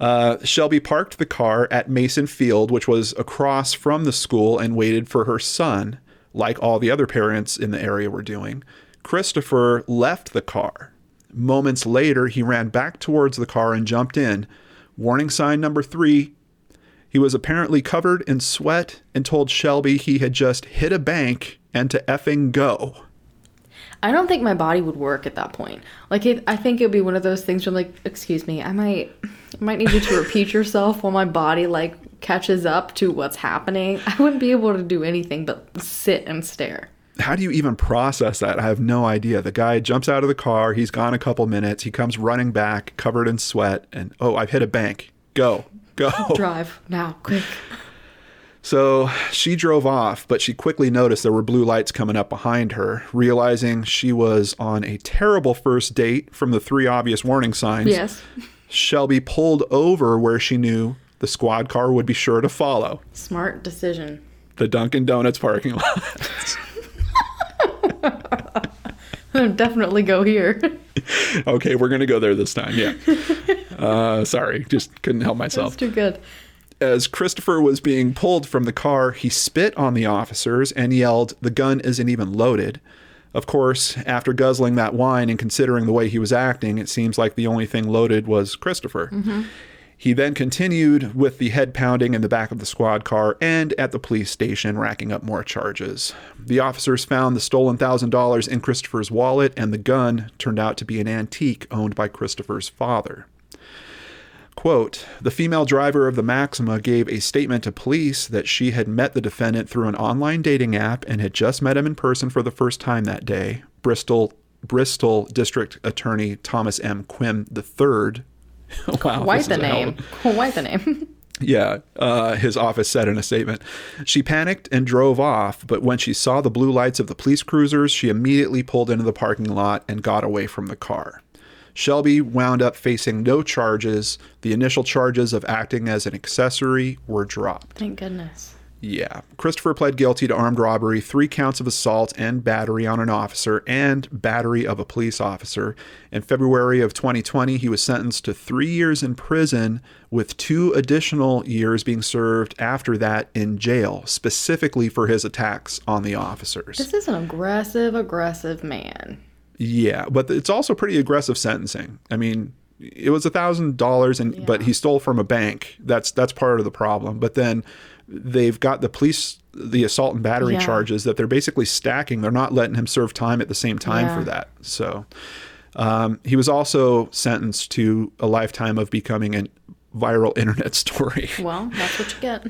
[SPEAKER 1] Uh, Shelby parked the car at Mason Field, which was across from the school, and waited for her son, like all the other parents in the area were doing. Christopher left the car. Moments later, he ran back towards the car and jumped in. Warning sign number three. He was apparently covered in sweat and told Shelby he had just hit a bank and to effing go.
[SPEAKER 2] I don't think my body would work at that point. Like, it, I think it would be one of those things where, I'm like, excuse me, I might, I might need you to repeat <laughs> yourself while my body like catches up to what's happening. I wouldn't be able to do anything but sit and stare.
[SPEAKER 1] how do you even process that? I have no idea. The guy jumps out of the car. He's gone a couple minutes. He comes running back, covered in sweat, and oh, I've hit a bank. Go, go.
[SPEAKER 2] Drive now, quick.
[SPEAKER 1] So she drove off, but she quickly noticed there were blue lights coming up behind her. Realizing she was on a terrible first date from the three obvious warning signs,
[SPEAKER 2] Yes.
[SPEAKER 1] Shelby pulled over where she knew the squad car would be sure to follow
[SPEAKER 2] Smart decision.
[SPEAKER 1] the Dunkin' Donuts parking lot. <laughs>
[SPEAKER 2] Definitely go here. <laughs>
[SPEAKER 1] okay, we're going to go there this time. Yeah. <laughs> Uh, sorry, just couldn't help myself.
[SPEAKER 2] That's too good.
[SPEAKER 1] As Christopher was being pulled from the car, he spit on the officers and yelled, The gun isn't even loaded. Of course, after guzzling that wine and considering the way he was acting, it seems like the only thing loaded was Christopher. He then continued with the head pounding in the back of the squad car and at the police station, racking up more charges. The officers found the stolen $1,000 in Christopher's wallet, and the gun turned out to be an antique owned by Christopher's father. Quote The female driver of the Maxima gave a statement to police that she had met the defendant through an online dating app and had just met him in person for the first time that day. Bristol Bristol District Attorney Thomas M. Quinn III. <laughs> wow,
[SPEAKER 2] Quite the
[SPEAKER 1] is a hell
[SPEAKER 2] name. <laughs> Quite the name. <laughs>
[SPEAKER 1] yeah, uh, his office said in a statement. She panicked and drove off, but when she saw the blue lights of the police cruisers, she immediately pulled into the parking lot and got away from the car. Shelby wound up facing no charges. The initial charges of acting as an accessory were dropped.
[SPEAKER 2] Thank goodness.
[SPEAKER 1] Yeah. Christopher pled guilty to armed robbery, three counts of assault and battery on an officer, and battery of a police officer. In February of 2020, he was sentenced to three years in prison, with two additional years being served after that in jail, specifically for his attacks on the officers.
[SPEAKER 2] This is an aggressive, aggressive man.
[SPEAKER 1] Yeah, but it's also pretty aggressive sentencing. I mean, it was a thousand dollars, and but he stole from a bank. That's that's part of the problem. But then they've got the police, the assault and battery
[SPEAKER 2] Yeah.
[SPEAKER 1] charges that they're basically stacking. They're not letting him serve time at the same time
[SPEAKER 2] Yeah.
[SPEAKER 1] for that. So um, he was also sentenced to a lifetime of becoming a viral <laughs> internet story.
[SPEAKER 2] Well, that's what you get.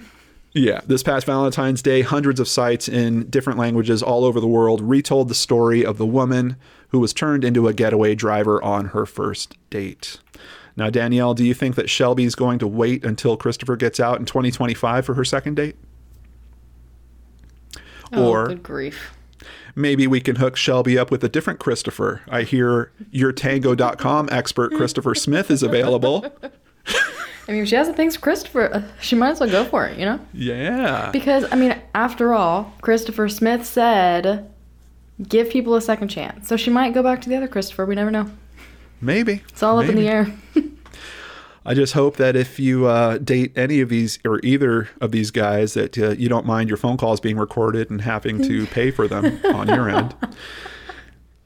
[SPEAKER 1] Yeah, this past Valentine's Day, hundreds of sites in different languages all over the world retold the story of the woman who was turned into a getaway driver on her first date. Now, Danielle, do you think that Shelby's going to wait until Christopher gets out in 2025 for her second date?
[SPEAKER 2] Oh,
[SPEAKER 1] Or-
[SPEAKER 2] good grief.
[SPEAKER 1] Maybe we can hook Shelby up with a different Christopher. I hear YourTango.com expert Christopher Smith is available. <laughs>
[SPEAKER 2] I mean, if she has a thing for Christopher, uh, she might as well go for it, you know?
[SPEAKER 1] Yeah.
[SPEAKER 2] Because, I mean, after all, Christopher Smith said, give people a second chance. So she might go back to the other Christopher. We never know.
[SPEAKER 1] Maybe.
[SPEAKER 2] It's all up in the air. <laughs>
[SPEAKER 1] I just hope that if you uh, date any of these or either of these guys, that uh, you don't mind your phone calls being recorded and having to <laughs> pay for them on your end. <laughs>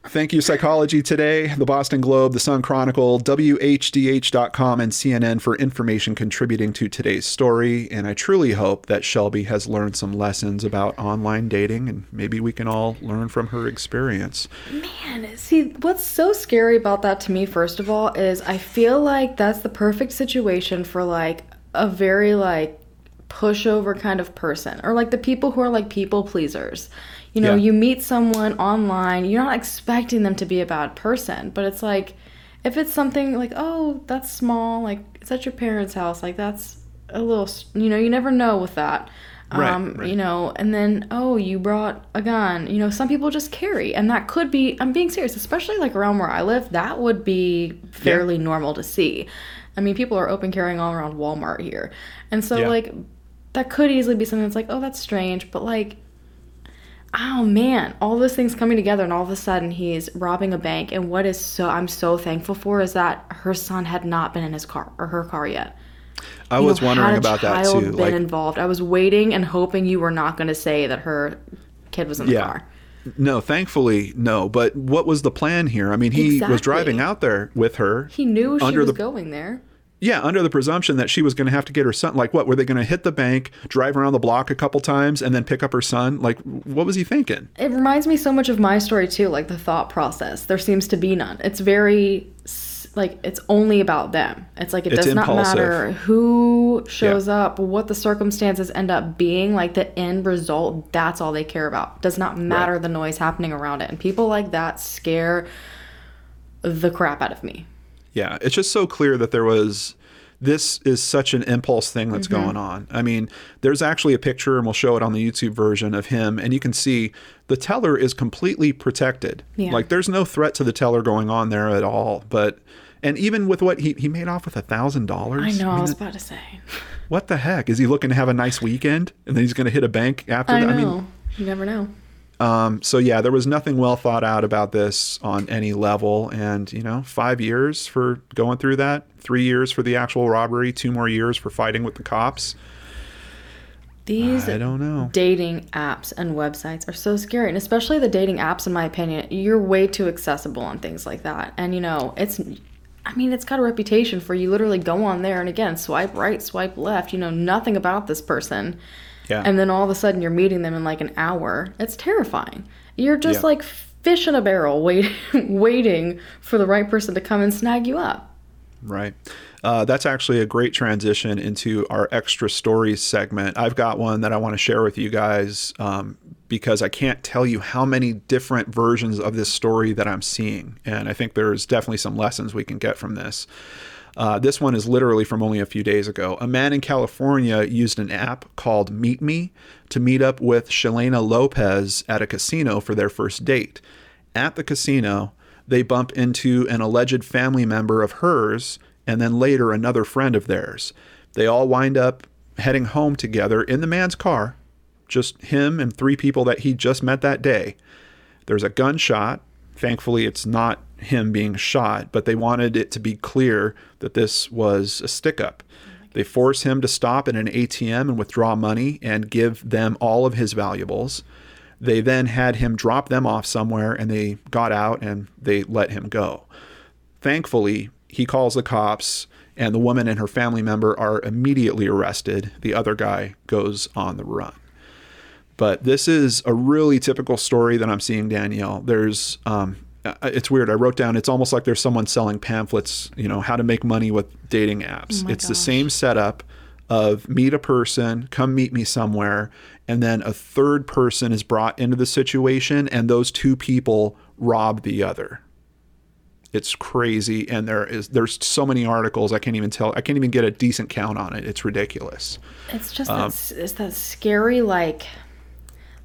[SPEAKER 1] Thank you, Psychology Today, the Boston Globe, the Sun Chronicle, WHDH.com, and CNN for information contributing to today's story. And I truly hope that Shelby has learned some lessons about online dating, and maybe we can all learn from her experience.
[SPEAKER 2] Man, see, what's so scary about that to me, first of all, is I feel like that's the perfect situation for like a very like pushover kind of person or like the people who are like people pleasers. You know,
[SPEAKER 1] Yeah.
[SPEAKER 2] you meet someone online, you're not expecting them to be a bad person, but it's like if it's something like, oh, that's small, like it's at your parents' house, like that's a little, you know, you never know with that.
[SPEAKER 1] Right,
[SPEAKER 2] Um,
[SPEAKER 1] right.
[SPEAKER 2] you know, and then oh, you brought a gun. You know, some people just carry, and that could be. I'm being serious, especially like around where I live. That would be fairly normal to see. I mean, people are open carrying all around Walmart here, and so
[SPEAKER 1] Yeah.
[SPEAKER 2] like that could easily be something that's like, oh, that's strange, but like oh man, all those things coming together, and all of a sudden he's robbing a bank. And what is so I'm so thankful for is that her son had not been in his car or her car yet.
[SPEAKER 1] I
[SPEAKER 2] You
[SPEAKER 1] was
[SPEAKER 2] know,
[SPEAKER 1] wondering about that too.
[SPEAKER 2] Been
[SPEAKER 1] Like,
[SPEAKER 2] involved. I was waiting and hoping you were not going to say that her kid was in the
[SPEAKER 1] Yeah.
[SPEAKER 2] car.
[SPEAKER 1] no, thankfully, no. But what was the plan here? I mean, he was driving out there with her.
[SPEAKER 2] He knew she was
[SPEAKER 1] the-
[SPEAKER 2] going there.
[SPEAKER 1] Yeah, under the presumption that she was going to have to get her son. Like, what were they going to hit the bank, drive around the block a couple times, and then pick up her son? Like, what was he thinking?
[SPEAKER 2] It reminds me so much of my story too, like the thought process. There seems to be none. It's very like it's only about them. It's like it
[SPEAKER 1] It's
[SPEAKER 2] does not matter who shows up, what the circumstances end up being, like the end result, that's all they care about. Does not matter the noise happening around it. And people like that scare the crap out of me.
[SPEAKER 1] Yeah, it's just so clear that there was. This is such an impulse thing that's
[SPEAKER 2] Mm-hmm.
[SPEAKER 1] going on. I mean, there's actually a picture, and we'll show it on the YouTube version of him, and you can see the teller is completely protected.
[SPEAKER 2] Yeah.
[SPEAKER 1] Like, there's no threat to the teller going on there at all. But, and even with what he he made off with a thousand dollars.
[SPEAKER 2] I know, I
[SPEAKER 1] mean,
[SPEAKER 2] was about to say.
[SPEAKER 1] What the heck? Is he looking to have a nice weekend, and then he's going to hit a bank after
[SPEAKER 2] I
[SPEAKER 1] that?
[SPEAKER 2] know.
[SPEAKER 1] I mean,
[SPEAKER 2] you never know.
[SPEAKER 1] Um, so yeah, there was nothing well thought out about this on any level, and you know, five years for going through that, three years for the actual robbery, two more years for fighting with the cops.
[SPEAKER 2] These
[SPEAKER 1] I don't know.
[SPEAKER 2] dating apps and websites are so scary and especially the dating apps in my opinion you're way too accessible on things like that and you know it's i mean it's got a reputation for you literally go on there and again swipe right swipe left you know nothing about this person
[SPEAKER 1] Yeah,
[SPEAKER 2] and then all of a sudden you're meeting them in like an hour it's terrifying you're just
[SPEAKER 1] Yeah.
[SPEAKER 2] like fish in a barrel waiting <laughs> waiting for the right person to come and snag you up
[SPEAKER 1] right. Uh, that's actually a great transition into our extra stories segment. I've got one that I want to share with you guys um, because I can't tell you how many different versions of this story that I'm seeing, and I think there's definitely some lessons we can get from this. Uh, this one is literally from only a few days ago. A man in California used an app called Meet Me to meet up with Shalena Lopez at a casino for their first date. At the casino, they bump into an alleged family member of hers and then later another friend of theirs. They all wind up heading home together in the man's car, just him and three people that he just met that day. There's a gunshot. Thankfully, it's not him being shot, but they wanted it to be clear that this was a stick up. They force him to stop at an ATM and withdraw money and give them all of his valuables. They then had him drop them off somewhere and they got out and they let him go. Thankfully, he calls the cops and the woman and her family member are immediately arrested. The other guy goes on the run. But this is a really typical story that I'm seeing, Danielle. There's, um, it's weird. I wrote down, it's almost like there's someone selling pamphlets, you know, how to make money with dating apps.
[SPEAKER 2] my
[SPEAKER 1] it's the same setup of meet a person, come meet me somewhere, and then a third person is brought into the situation, and those two people rob the other. It's crazy, and there is there's so many articles I can't even tell. I can't even get a decent count on it. It's ridiculous.
[SPEAKER 2] It's just
[SPEAKER 1] Um,
[SPEAKER 2] that, it's that scary like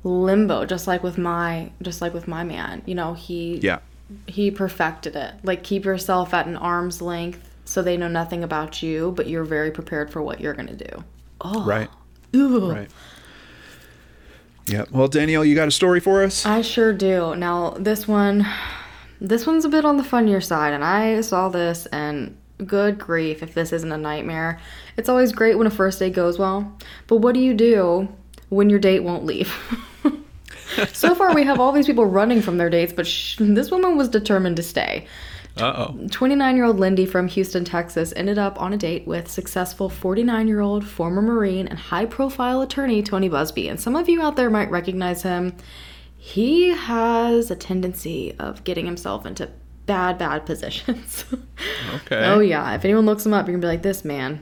[SPEAKER 2] limbo, just like with my just like with my man. You know, he
[SPEAKER 1] Yeah,
[SPEAKER 2] he perfected it. Like keep yourself at an arm's length so they know nothing about you, but you're very prepared for what you're gonna do. Oh,
[SPEAKER 1] right,
[SPEAKER 2] Ugh.
[SPEAKER 1] right. Yeah. Well, Danielle, you got a story for us?
[SPEAKER 2] I sure do. Now this one, this one's a bit on the funnier side, and I saw this and good grief if this isn't a nightmare. It's always great when a first date goes well, but what do you do when your date won't leave? <laughs> so far, we have all these people running from their dates, but sh- this woman was determined to stay.
[SPEAKER 1] Uh oh.
[SPEAKER 2] 29 year old Lindy from Houston, Texas, ended up on a date with successful 49 year old former Marine and high profile attorney Tony Buzbee. And some of you out there might recognize him. He has a tendency of getting himself into bad, bad positions. <laughs>
[SPEAKER 1] Okay.
[SPEAKER 2] Oh yeah, if anyone looks him up, you're gonna be like this man.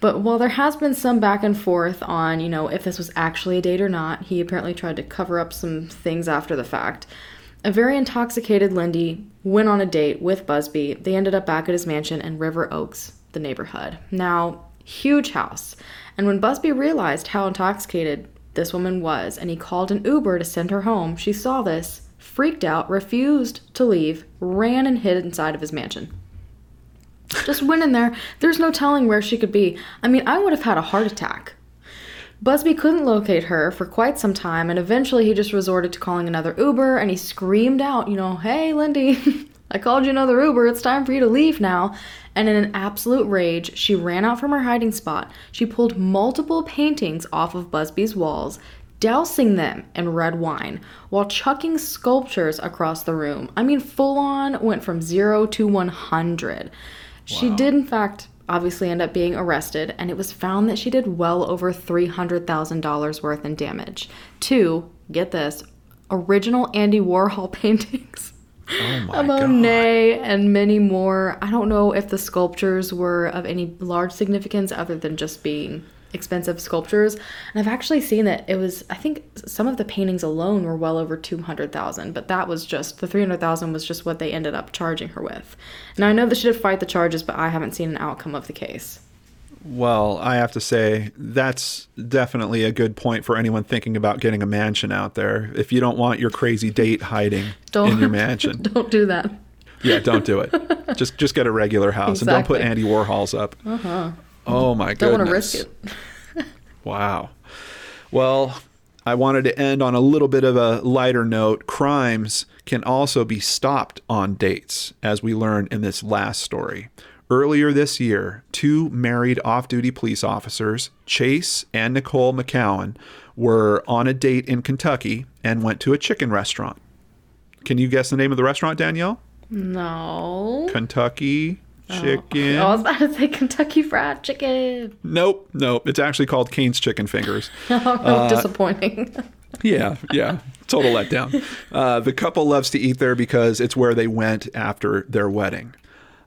[SPEAKER 2] But while there has been some back and forth on, you know, if this was actually a date or not, he apparently tried to cover up some things after the fact. A very intoxicated Lindy went on a date with Buzbee. They ended up back at his mansion in River Oaks, the neighborhood. Now, Huge house. And when Buzbee realized how intoxicated this woman was and he called an Uber to send her home, she saw this, freaked out, refused to leave, ran and hid inside of his mansion. Just went in there. There's no telling where she could be. I mean, I would have had a heart attack. Buzbee couldn't locate her for quite some time, and eventually he just resorted to calling another Uber and he screamed out, you know, hey, Lindy, <laughs> I called you another Uber. It's time for you to leave now. And in an absolute rage, she ran out from her hiding spot. She pulled multiple paintings off of Buzbee's walls, dousing them in red wine while chucking sculptures across the room. I mean, full on went from zero to 100. She did, in fact, obviously end up being arrested, and it was found that she did well over $300,000 worth in damage. Two, get this, original Andy Warhol <laughs> paintings.
[SPEAKER 1] Oh my
[SPEAKER 2] a
[SPEAKER 1] god.
[SPEAKER 2] Monet and many more. I don't know if the sculptures were of any large significance other than just being expensive sculptures. And I've actually seen that it was I think some of the paintings alone were well over 200,000, but that was just the 300,000 was just what they ended up charging her with. Now I know that she did fight the charges, but I haven't seen an outcome of the case.
[SPEAKER 1] Well, I have to say that's definitely a good point for anyone thinking about getting a mansion out there. If you don't want your crazy date hiding <laughs>
[SPEAKER 2] Don't
[SPEAKER 1] in your <laughs> mansion,
[SPEAKER 2] Don't do that.
[SPEAKER 1] yeah, don't do it. Just just get a regular house and don't put Andy Warhols up. Uh-huh. Oh my
[SPEAKER 2] god.
[SPEAKER 1] Don't
[SPEAKER 2] want to risk it. <laughs>
[SPEAKER 1] Wow. Well, I wanted to end on a little bit of a lighter note. Crimes can also be stopped on dates, as we learned in this last story. Earlier this year, two married off duty police officers, Chase and Nicole McCowan, were on a date in Kentucky and went to a chicken restaurant. Can you guess the name of the restaurant, Danielle?
[SPEAKER 2] No.
[SPEAKER 1] Kentucky Chicken.
[SPEAKER 2] Oh, I was about to say Kentucky Fried Chicken.
[SPEAKER 1] Nope, nope. It's actually called Cane's Chicken Fingers. <laughs>
[SPEAKER 2] Oh, disappointing.
[SPEAKER 1] Yeah, yeah. Total letdown. Uh, the couple loves to eat there because it's where they went after their wedding.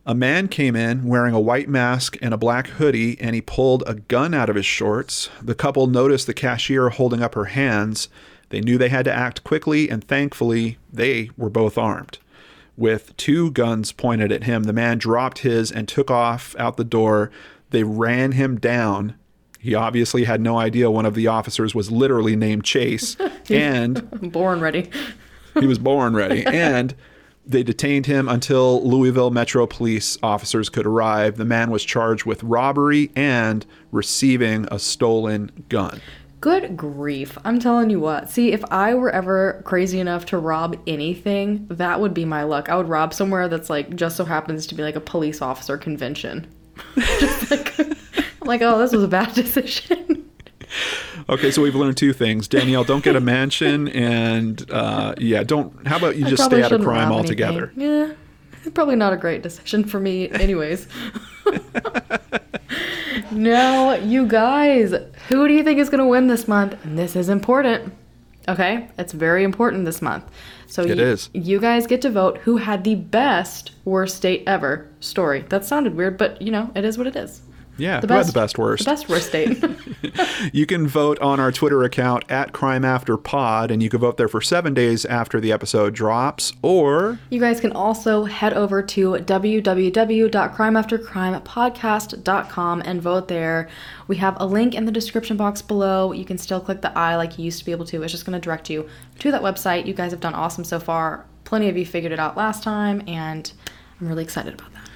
[SPEAKER 1] A man came in wearing a white mask and a black hoodie, and he pulled a gun out of his shorts. The couple noticed the cashier holding up her hands. They knew they had to act quickly, and thankfully, they were both armed. With two guns pointed at him, the man dropped his and took off out the door. They ran him down. He obviously had no idea one of the officers was literally named Chase, <laughs> and
[SPEAKER 2] born ready.
[SPEAKER 1] he was born ready. <laughs> And they detained him until Louisville Metro Police officers could arrive. The man was charged with robbery and receiving a stolen gun.
[SPEAKER 2] Good grief. I'm telling you what. See, if I were ever crazy enough to rob anything, that would be my luck. I would rob somewhere that's like just so happens to be like a police officer convention. <laughs> just like I'm <laughs> like, oh, this was a bad <laughs> decision.
[SPEAKER 1] Okay, so we've learned two things. Danielle, don't get a mansion, and uh, yeah, don't. How about you just stay out of crime altogether?
[SPEAKER 2] anything. Yeah. Probably not a great decision for me, anyways. Now, you guys, who do you think is going to win this month? And this is important. Okay, it's very important this month. So
[SPEAKER 1] It
[SPEAKER 2] you,
[SPEAKER 1] is.
[SPEAKER 2] you guys get to vote who had the best worst date ever story. That sounded weird, but you know, it is what it is.
[SPEAKER 1] Yeah,
[SPEAKER 2] The best,
[SPEAKER 1] the best worst?
[SPEAKER 2] The best worst date. <laughs> <laughs>
[SPEAKER 1] You can vote on our Twitter account at Crime After Pod, and you can vote there for seven days after the episode drops, or
[SPEAKER 2] You guys can also head over to www.crimeaftercrimepodcast.com and vote there. We have a link in the description box below. You can still click the I like you used to be able to. It's just going to direct you to that website. You guys have done awesome so far. Plenty of you figured it out last time, and I'm really excited about that.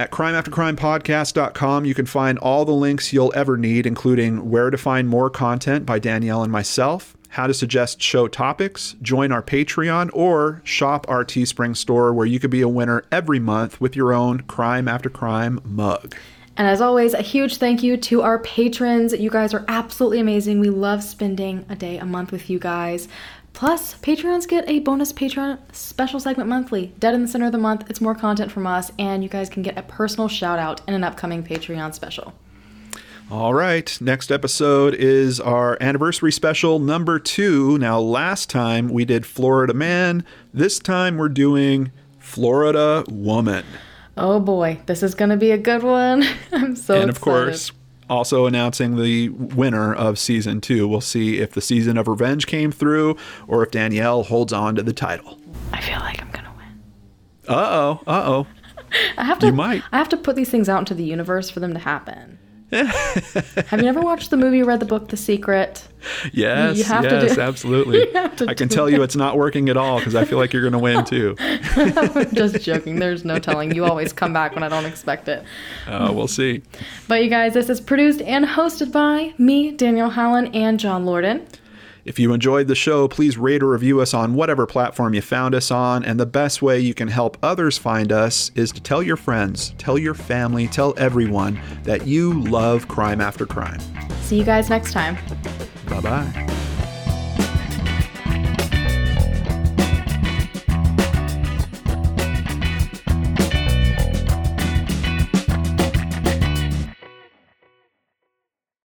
[SPEAKER 1] At crimeaftercrimepodcast.com, you can find all the links you'll ever need, including where to find more content by Danielle and myself, how to suggest show topics, join our Patreon, or shop our Teespring store where you could be a winner every month with your own Crime After Crime mug.
[SPEAKER 2] And as always, a huge thank you to our patrons. You guys are absolutely amazing. We love spending a day a month with you guys. Plus, Patreons get a bonus Patreon special segment monthly. Dead in the center of the month, it's more content from us, and you guys can get a personal shout out in an upcoming Patreon special.
[SPEAKER 1] All right, next episode is our anniversary special number two. Now, last time we did Florida Man. This time we're doing Florida Woman.
[SPEAKER 2] Oh boy, this is gonna be a good one. <laughs> I'm so
[SPEAKER 1] and of course, also announcing the winner of season two. We'll see if the season of revenge came through or if Danielle holds on to the title.
[SPEAKER 2] I feel like I'm gonna win.
[SPEAKER 1] Uh oh, uh oh. <laughs>
[SPEAKER 2] I have to.
[SPEAKER 1] You might.
[SPEAKER 2] I have to put these things out into the universe for them to happen. Have you ever watched the movie, read the book, The Secret?
[SPEAKER 1] Yes,
[SPEAKER 2] You have to
[SPEAKER 1] yes,
[SPEAKER 2] do- <laughs>
[SPEAKER 1] absolutely.
[SPEAKER 2] To
[SPEAKER 1] I can tell you it's not working at all because I feel like you're going to win too. <laughs>
[SPEAKER 2] Just joking. There's no telling. You always come back when I don't expect it.
[SPEAKER 1] Uh, we'll see.
[SPEAKER 2] But you guys, this is produced and hosted by me, Danielle Holland, and John Lorden.
[SPEAKER 1] If you enjoyed the show, please rate or review us on whatever platform you found us on. And the best way you can help others find us is to tell your friends, tell your family, tell everyone that you love Crime After Crime.
[SPEAKER 2] See you guys next time.
[SPEAKER 1] Bye bye.